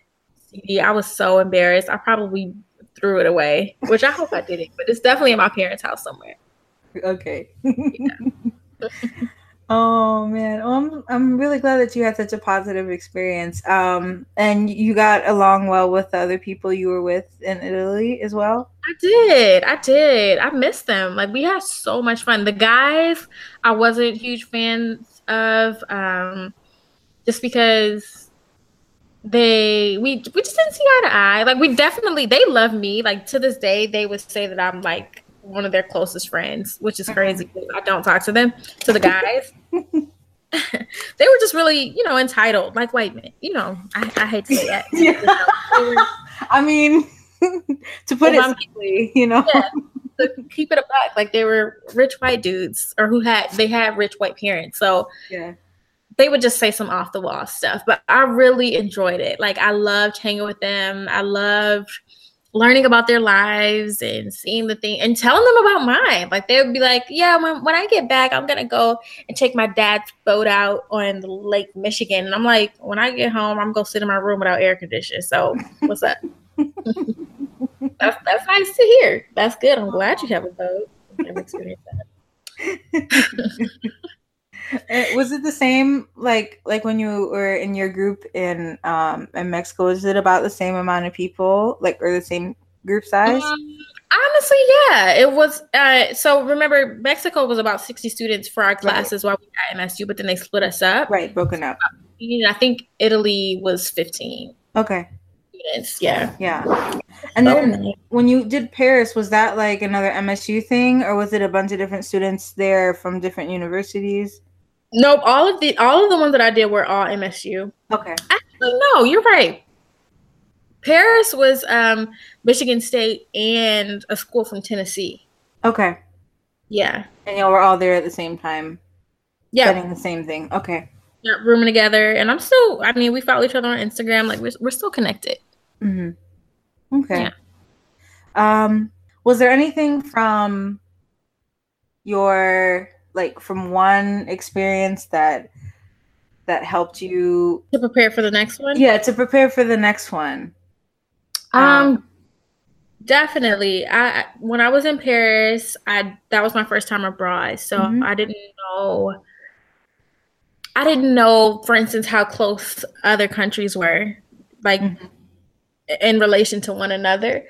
CD. I was so embarrassed. I probably threw it away, which I hope I didn't, but it's definitely in my parents' house somewhere. Okay. oh man, well, I'm I'm really glad that you had such a positive experience. Um, and you got along well with the other people you were with in Italy as well. I did. I did. I missed them. Like we had so much fun. The guys, I wasn't huge fans of, um, just because they we we just didn't see eye to eye. Like we definitely they love me. Like to this day, they would say that I'm like one of their closest friends, which is uh-huh. crazy. I don't talk to them. To the guys. they were just really, you know, entitled, like white men. You know, I, I hate to say that. Yeah. Were- I mean, to put it simply, you know. Yeah. to keep it a buck, like they were rich white dudes or who had they had rich white parents. So Yeah. they would just say some off the wall stuff. But I really enjoyed it. Like I loved hanging with them. I loved learning about their lives and seeing the thing and telling them about mine. Like they would be like, Yeah, when when I get back, I'm gonna go and take my dad's boat out on the Lake Michigan. And I'm like, when I get home, I'm gonna sit in my room without air conditioning. So what's up? that's that's nice to hear. That's good. I'm glad you have a boat. I've experienced that. Uh, was it the same like like when you were in your group in um in Mexico? Was it about the same amount of people, like or the same group size? Um, honestly, yeah, it was. Uh, so remember, Mexico was about 60 students for our classes while we were at MSU, but then they split us up. Right, broken up. I think Italy was 15 Okay, students. Yeah. yeah. And then when you did Paris, was that like another MSU thing, or was it a bunch of different students there from different universities? Nope. All of the all of the ones that I did were all MSU. Okay, Actually, no, you're right. Paris was um, Michigan State and a school from Tennessee. okay. Yeah. And y'all were all there at the same time, Yeah. studying the same thing. Okay. yeah, rooming together, and I'm still. I mean, we follow each other on Instagram. Like we're we're still connected. hmm Okay. Um, was there anything from your like from one experience that that helped you To prepare for the next one. yeah to prepare for the next one? Um, definitely. I when I was in Paris, I that was my first time abroad, so Mhm. I didn't know. I didn't know, for instance, how close other countries were, like Mhm. in relation to one another.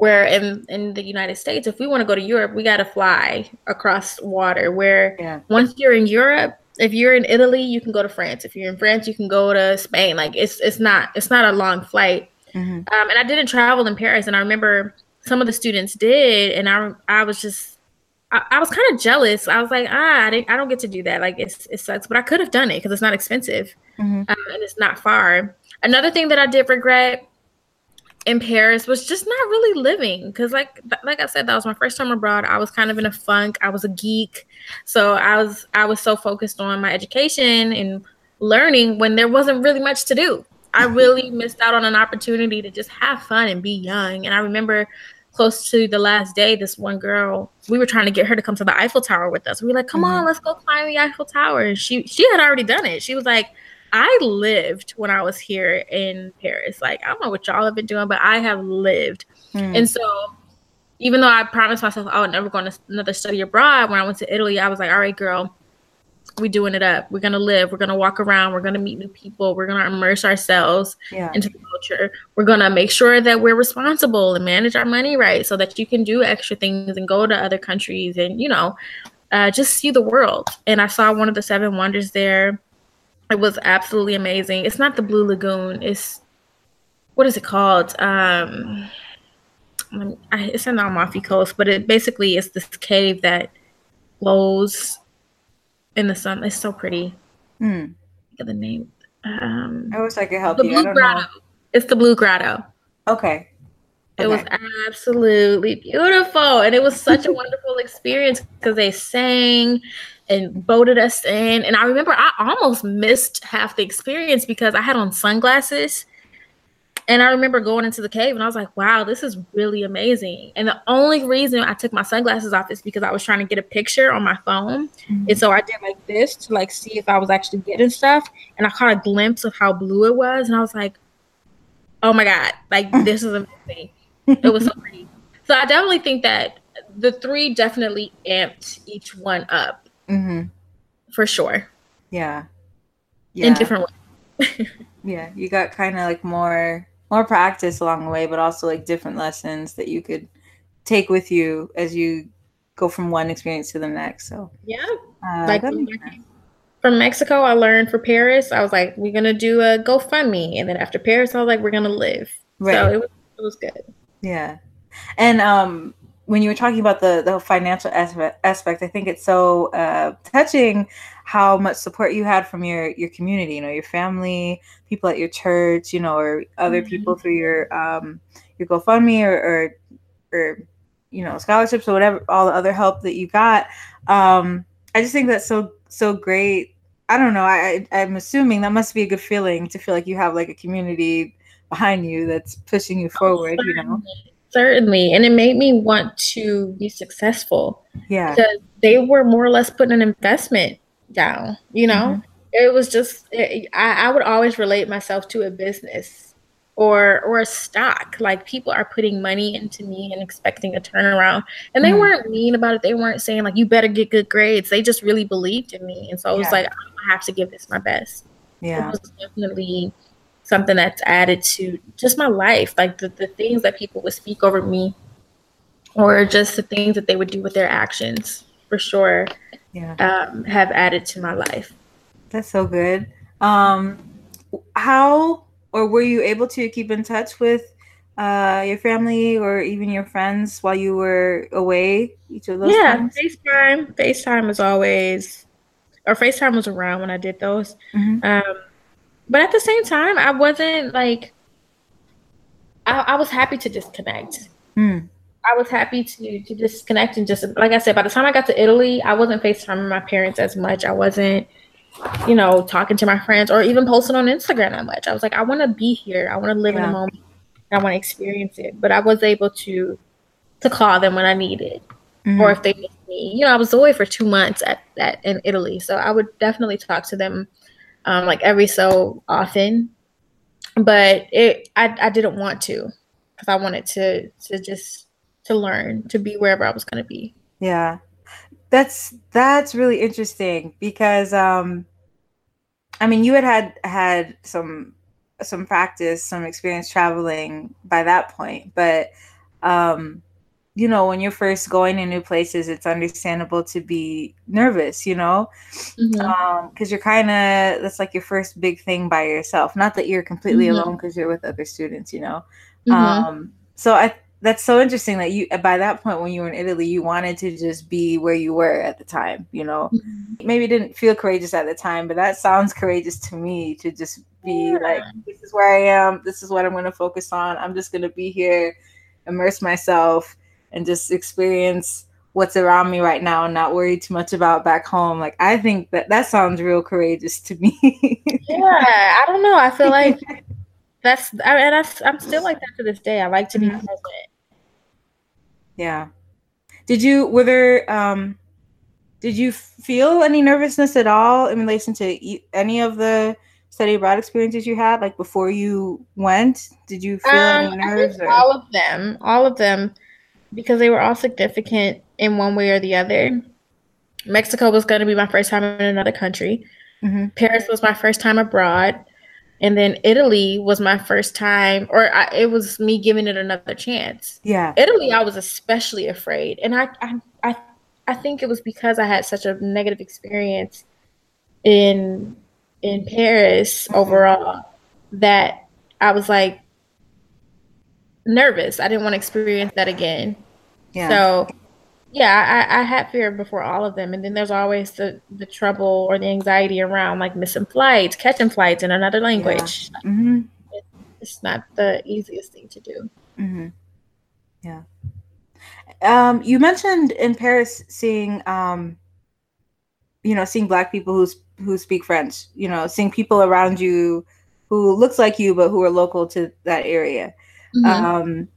Where in in the United States, if we want to go to Europe, we got to fly across water. Where Yeah. once you're in Europe, if you're in Italy, you can go to France. If you're in France, you can go to Spain. Like it's it's not it's not a long flight. Mhm. Um, and I didn't travel in Paris, and I remember some of the students did, and I I was just I, I was kind of jealous. I was like, ah, I, didn't, I don't get to do that. Like it's it sucks, but I could have done it because it's not expensive. Mhm. um, and it's not far. Another thing that I did regret in Paris was just not really living because, like, like I said, that was my first time abroad. I was kind of in a funk. I was a geek, so I was I was so focused on my education and learning when there wasn't really much to do. I really missed out on an opportunity to just have fun and be young. And I remember close to the last day, this one girl, we were trying to get her to come to the Eiffel Tower with us. We were like, come on, Mhm. let's go climb the Eiffel Tower. And she she had already done it. She was like, I lived when I was here in Paris. Like, I don't know what y'all have been doing, but I have lived. Hmm. And so, even though I promised myself I would never go on another study abroad, when I went to Italy, I was like, all right, girl, we doing it up. We're gonna live. We're gonna walk around. We're gonna meet new people. We're gonna immerse ourselves yeah. into the culture. We're gonna make sure that we're responsible and manage our money right, so that you can do extra things and go to other countries and you know, uh, just see the world. And I saw one of the seven wonders there. It was absolutely amazing. It's not the Blue Lagoon. It's what is it called? Um, I- it's in the Amalfi Coast, but it basically is this cave that glows in the sun. It's so pretty. Hmm. The name. Um, I wish I could help the you. Blue Grotto. It's the Blue Grotto. Okay. It was absolutely beautiful. And it was such a wonderful experience because they sang and boated us in. And I remember I almost missed half the experience because I had on sunglasses. And I remember going into the cave and I was like, wow, this is really amazing. And the only reason I took my sunglasses off is because I was trying to get a picture on my phone. And mm-hmm. so I did like this to like see if I was actually getting stuff. And I caught a glimpse of how blue it was. And I was like, oh my God, like this is amazing. It was so pretty. So I definitely think that the three definitely amped each one up hmm for sure Yeah. Yeah. in different ways. yeah. You got kind of like more more practice along the way, but also like different lessons that you could take with you as you go from one experience to the next. So Yeah. uh, like that when makes I sense. came from Mexico, I learned for Paris. I was like, we're gonna do a GoFundMe, and then after Paris, I was like, we're gonna live. Right. So it was it was good. Yeah. And um when you were talking about the the financial aspect, I think it's so uh touching how much support you had from your your community, you know, your family, people at your church, you know, or other Mhm. people through your um your GoFundMe or or, or you know, scholarships or whatever all the other help that you got. Um I just think that's so so great. I don't know. I, I I'm assuming that must be a good feeling to feel like you have like a community behind you that's pushing you forward, you know. Certainly, and it made me want to be successful Yeah. because they were more or less putting an investment down. You know, it was just it, I, I would always relate myself to a business or or a stock. Like people are putting money into me and expecting a turnaround, and they Mhm. weren't mean about it. They weren't saying like you better get good grades. They just really believed in me, and so I was Yeah. like I have to give this my best. Yeah. It was definitely something that's added to just my life, like the, the things that people would speak over me, or just the things that they would do with their actions, for sure, Yeah. um, have added to my life. That's so good. Um how or were you able to keep in touch with uh your family or even your friends while you were away each of those yeah, times? FaceTime. FaceTime is always, or FaceTime was around when I did those. Mhm. Um, but at the same time, I wasn't like, I, I was happy to disconnect. Mm. I was happy to to disconnect and just like I said, by the time I got to Italy, I wasn't FaceTiming my parents as much. I wasn't, you know, talking to my friends or even posting on Instagram that much. I was like, I want to be here. I want to live in Yeah. the moment. I want to experience it. But I was able to to call them when I needed Mhm. or if they missed me. You know, I was away for two months at that in Italy, so I would definitely talk to them um, like every so often. But it, I, I didn't want to because I wanted to to just to learn to be wherever I was going to be. Yeah. That's that's really interesting because um I mean you had had had some some practice, some experience traveling by that point, but um you know, when you're first going to new places, it's understandable to be nervous, you know, Mm-hmm. um because you're kind of that's like your first big thing by yourself. Not that you're completely Mhm. alone because you're with other students, you know. Mhm. Um, so I that's so interesting that you by that point when you were in Italy, you wanted to just be where you were at the time. You know, Mm-hmm. maybe didn't feel courageous at the time, but that sounds courageous to me to just be Yeah. like, this is where I am. This is what I'm going to focus on. I'm just going to be here, immerse myself, and just experience what's around me right now and not worry too much about back home. Like I think that that sounds real courageous to me. Yeah, I don't know. I feel like that's I, and I, I'm still like that to this day. I like to be Mhm. present. Yeah. Did you were there um did you feel any nervousness at all in relation to e- any of the study abroad experiences you had like before you went? Did you feel any Um, I nerves or all of them, all of them, because they were all significant in one way or the other. Mexico was going to be my first time in another country. Mhm. Paris was my first time abroad, and then Italy was my first time, or I, it was me giving it another chance. Yeah. Italy, I was especially afraid, and I, I, I, I think it was because I had such a negative experience in in Paris overall that I was like nervous. I didn't want to experience that again. Yeah. So, yeah, I, I had fear before all of them, and then there's always the the trouble or the anxiety around like missing flights, catching flights in another language. Mhm. It's not the easiest thing to do. hmm Yeah. Um, you mentioned in Paris seeing, um, you know, seeing black people who who speak French. You know, seeing people around you who looks like you but who are local to that area. Mhm. Um,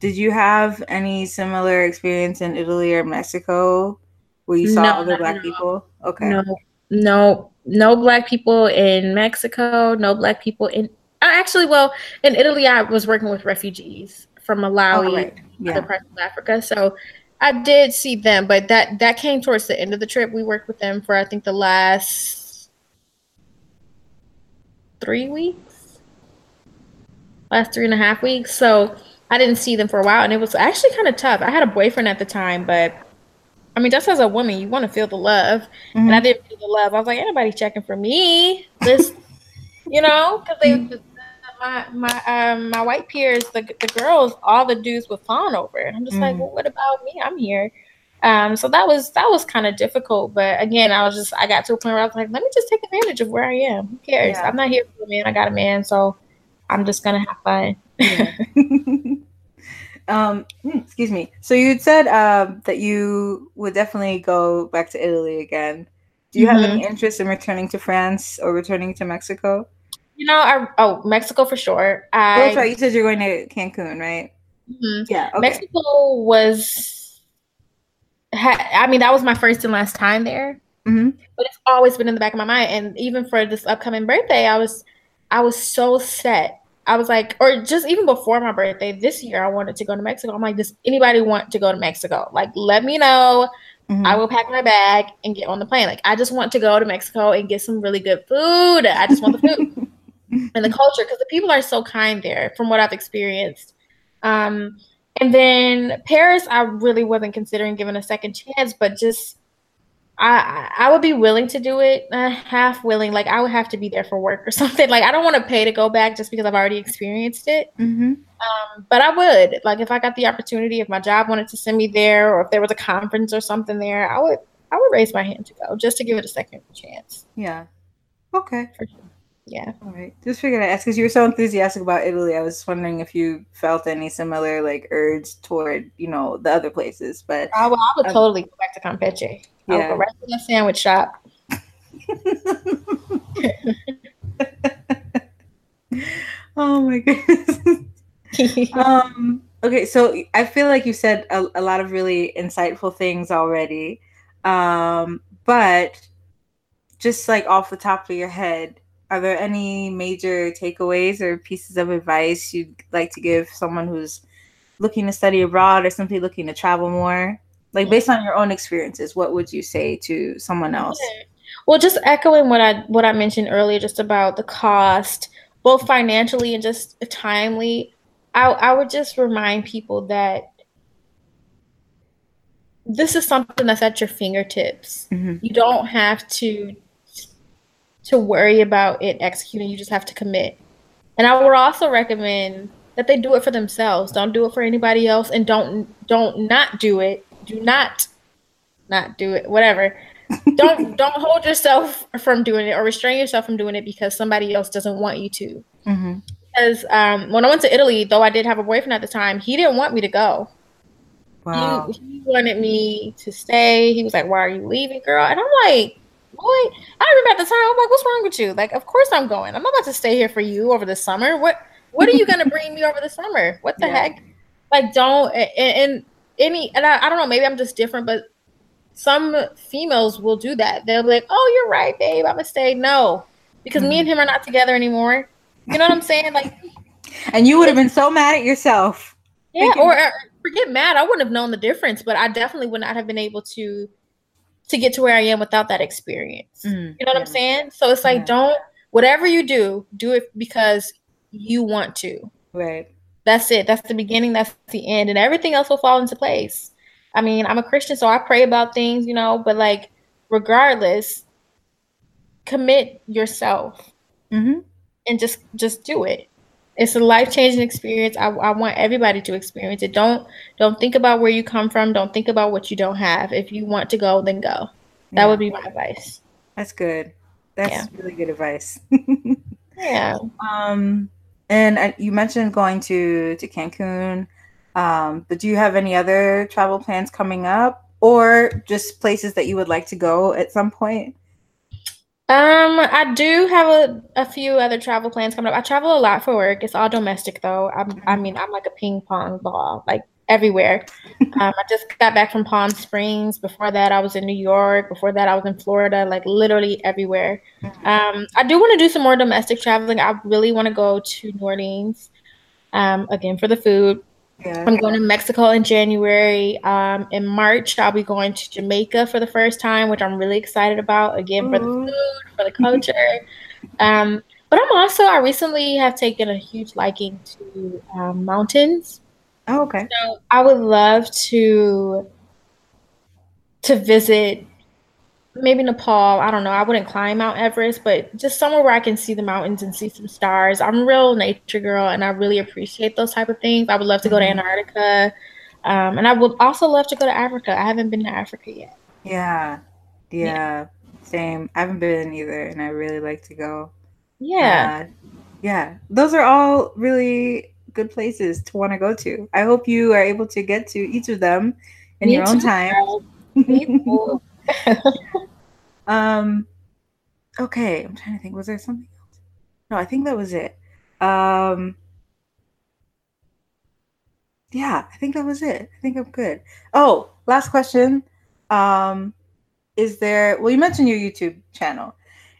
did you have any similar experience in Italy or Mexico where you saw No, other black people? Okay. No, no, no black people in Mexico. No black people in. uh, Actually, well, in Italy, I was working with refugees from Malawi, Oh, right. other parts of Africa. So I did see them, but that that came towards the end of the trip. We worked with them for I think the last three weeks, last three and a half weeks. So I didn't see them for a while, and it was actually kind of tough. I had a boyfriend at the time, but I mean, just as a woman, you want to feel the love, Mhm. and I didn't feel the love. I was like, anybody checking for me? This, you know, because they. My my um my white peers, the the girls, all the dudes were fawn over, and I'm just like, Mhm. well, what about me? I'm here. Um, so that was that was kind of difficult, but again, I was just I got to a point where I was like, let me just take advantage of where I am. Who cares? Yeah. I'm not here for a man. I got a man, so I'm just gonna have fun. um, hmm, excuse me. So you said um, that you would definitely go back to Italy again. Do you have Mhm. any interest in returning to France or returning to Mexico? You know, I oh Mexico for sure. Oh, that's right. You said you're going to Cancun, right? Mhm. Yeah. Okay. Mexico was. Ha, I mean, that was my first and last time there. hmm but it's always been in the back of my mind and even for this upcoming birthday i was i was so set. I was like or just even before my birthday this year i wanted to go to mexico. I'm like does anybody want to go to mexico? Like let me know. Mhm. i will pack my bag and get on the plane. Like i just want to go to mexico and get some really good food. I just want the food and the culture because the people are so kind there from what i've experienced. Um and then paris i really wasn't considering giving a second chance but just I I would be willing to do it, uh, half willing. Like I would have to be there for work or something. Like I don't want to pay to go back just because I've already experienced it. Mhm. Um, but I would like if I got the opportunity, if my job wanted to send me there, or if there was a conference or something there, I would I would raise my hand to go just to give it a second chance. Yeah. Okay. For sure. Yeah. All right. Just figured I'd ask because you were so enthusiastic about Italy. I was wondering if you felt any similar like urge toward you know the other places, but I would, I would Um, totally go back to Campeche. Yeah. go right to that sandwich shop. oh my goodness. um okay so i feel like you said a, a lot of really insightful things already um but just like off the top of your head are there any major takeaways or pieces of advice you'd like to give someone who's looking to study abroad or simply looking to travel more like based on your own experiences what would you say to someone else Well, just echoing what I what I mentioned earlier, just about the cost, both financially and just timely. I I would just remind people that this is something that's at your fingertips. Mhm. You don't have to to worry about it executing. You just have to commit. And I would also recommend that they do it for themselves. Don't do it for anybody else, and don't don't not do it. Do not not do it. Whatever. don't don't hold yourself from doing it or restrain yourself from doing it because somebody else doesn't want you to. Mhm. Because um, when I went to Italy, though I did have a boyfriend at the time, he didn't want me to go. Wow. He, he wanted me to stay. He was like, "Why are you leaving, girl?" And I'm like, "Boy, I remember at the time. I'm like, what's wrong with you? Like, of course I'm going. I'm not about to stay here for you over the summer. What What are you gonna bring me over the summer? What the Yeah. heck? Like, don't and, and any and I, I don't know. Maybe I'm just different, but some females will do that. They'll be like, "Oh, you're right, babe. I'm gonna stay." No, because me and him are not together anymore. You know what I'm saying? Like, And you would have been so mad at yourself. Yeah, Thinking- or, or forget mad. I wouldn't have known the difference, but I definitely would not have been able to to get to where I am without that experience. Mm, You know what I'm saying? So it's like Yeah. don't whatever you do, do it because you want to. Right. That's it. That's the beginning, that's the end, and everything else will fall into place. I mean, I'm a Christian, so I pray about things, you know, but like regardless, commit yourself Mm-hmm. and just just do it. It's a life changing experience. I, I want everybody to experience it. Don't don't think about where you come from. Don't think about what you don't have. If you want to go, then go. That would be my advice. That's good. That's Yeah. really good advice. Yeah. um, and uh, you mentioned going to to Cancun. Um, but do you have any other travel plans coming up, or just places that you would like to go at some point? Um, I do have a, a few other travel plans coming up. I travel a lot for work. It's all domestic though. I'm, I mean, I'm like a ping pong ball, like everywhere. Um, I just got back from Palm Springs. Before that, I was in New York. Before that, I was in Florida, like literally everywhere. Um, I do want to do some more domestic traveling. I really want to go to New Orleans, um, again for the food. Yeah. I'm going to Mexico in January. Um, in March, I'll be going to Jamaica for the first time, which I'm really excited about. Again, for the food, for the culture. Um, but I'm also, I recently have taken a huge liking to um, mountains. Oh, okay. So I would love to to visit maybe Nepal. I don't know. I wouldn't climb Mount Everest, but just somewhere where I can see the mountains and see some stars. I'm a real nature girl, and I really appreciate those type of things. I would love to go to Mhm. Antarctica, um, and I would also love to go to Africa. I haven't been to Africa yet. Yeah. Yeah. Same. I haven't been either, and I really like to go. Yeah, Uh, yeah. Those are all really good places to want to go to. I hope you are able to get to each of them in Me your own time. too. Um, okay, I'm trying to think. Was there something else? No, I think that was it. Um, yeah, I think that was it. I think I'm good. Oh, last question. Um, is there, well, you mentioned your YouTube channel.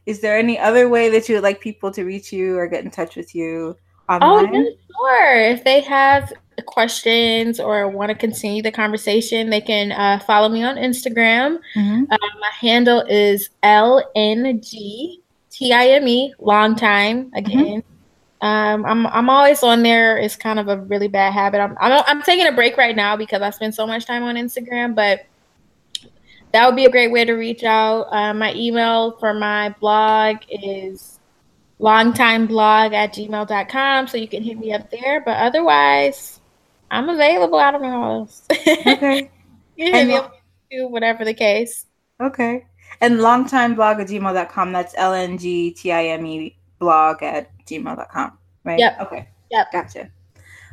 Is there any other way that you would like people to reach you or get in touch with you online? yeah, sure. If they have questions or want to continue the conversation, they can uh, follow me on Instagram. Mhm. Uh, my handle is LNGTIME, E, long time again. Um, I'm I'm always on there. It's kind of a really bad habit. I'm, I'm I'm taking a break right now because I spend so much time on Instagram, but that would be a great way to reach out. Uh, my email for my blog is longtimeblog at gmail.com, so you can hit me up there. But otherwise, I'm available out of my house. Okay. you can hit me up too, whatever the case. Okay. And longtimeblog at gmail.com. That's L N G T I M E blog at gmail.com. Right? Yep. Okay. Yep. Gotcha.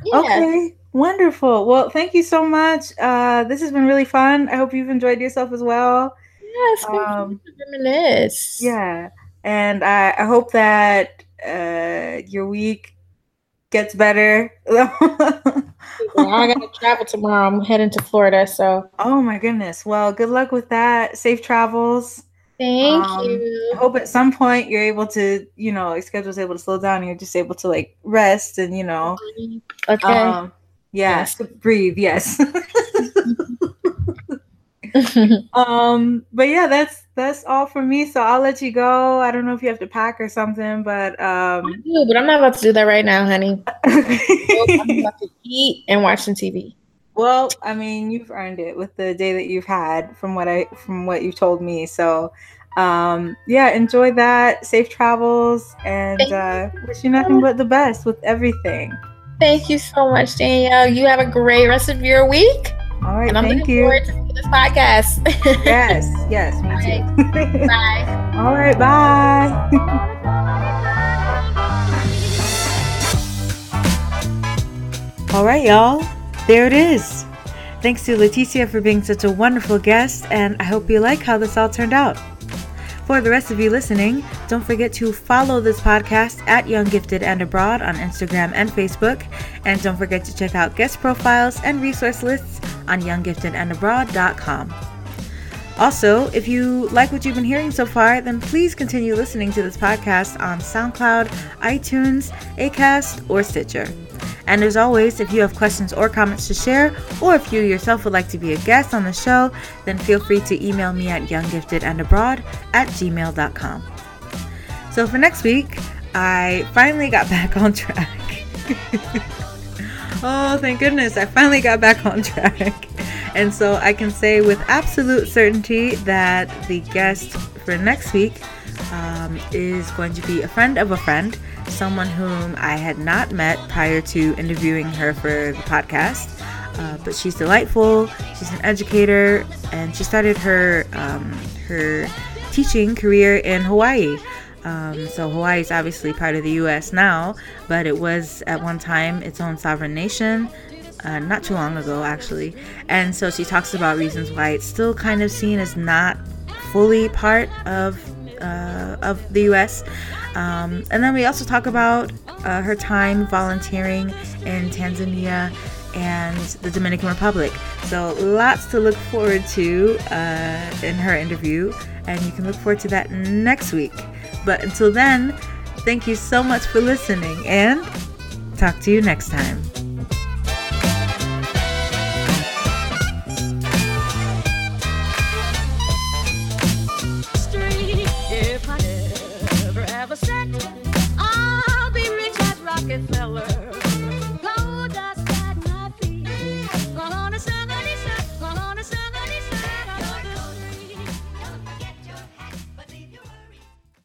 Yeah. Okay. Wonderful. Well, thank you so much. Uh, this has been really fun. I hope you've enjoyed yourself as well. Yes, Um, reminisce. Yeah. And I, I hope that uh, your week gets better. I gotta travel tomorrow. I'm heading to Florida, so oh my goodness. Well, good luck with that. Safe travels. thank Um, I you. hope at some point you're able to, you know, your schedule's able to slow down and you're just able to like rest and, you know, Okay. um, yeah, Yes. breathe. Yes. um, but yeah, that's that's all for me. So I'll let you go. I don't know if you have to pack or something, but I um, do, but I'm not about to do that right now, honey. I'm about to eat and watch some TV. well, I mean, you've earned it with the day that you've had from what I from what you've told me. So um yeah enjoy that safe travels and uh wish you nothing but the best with everything Thank you so much, Danielle. You have a great rest of your week. All right, and I'm thank looking you. forward to seeing this podcast. yes, yes, me too. Bye. All right, bye. All right, y'all. There it is. Thanks to Leticia for being such a wonderful guest, and I hope you like how this all turned out. For the rest of you listening, don't forget to follow this podcast at Young Gifted and Abroad on Instagram and Facebook, and don't forget to check out guest profiles and resource lists on younggiftedandabroad.com. Also, if you like what you've been hearing so far, then please continue listening to this podcast on SoundCloud, iTunes, Acast, or Stitcher. And as always, if you have questions or comments to share, or if you yourself would like to be a guest on the show, then feel free to email me at younggiftedandabroad at gmail.com. So for next week, I finally got back on track. oh, thank goodness, I finally got back on track. And so I can say with absolute certainty that the guest for next week um, is going to be a friend of a friend, someone whom I had not met prior to interviewing her for the podcast. Uh, but she's delightful. She's an educator, and she started her um, her teaching career in Hawaii. Um, so Hawaii is obviously part of the U.S. now, but it was at one time its own sovereign nation. Uh, not too long ago, actually. And so she talks about reasons why it's still kind of seen as not fully part of uh, of the U.S. Um, and then we also talk about uh, her time volunteering in Tanzania and the Dominican Republic. So lots to look forward to uh, in her interview, and you can look forward to that next week. But until then, thank you so much for listening, and talk to you next time.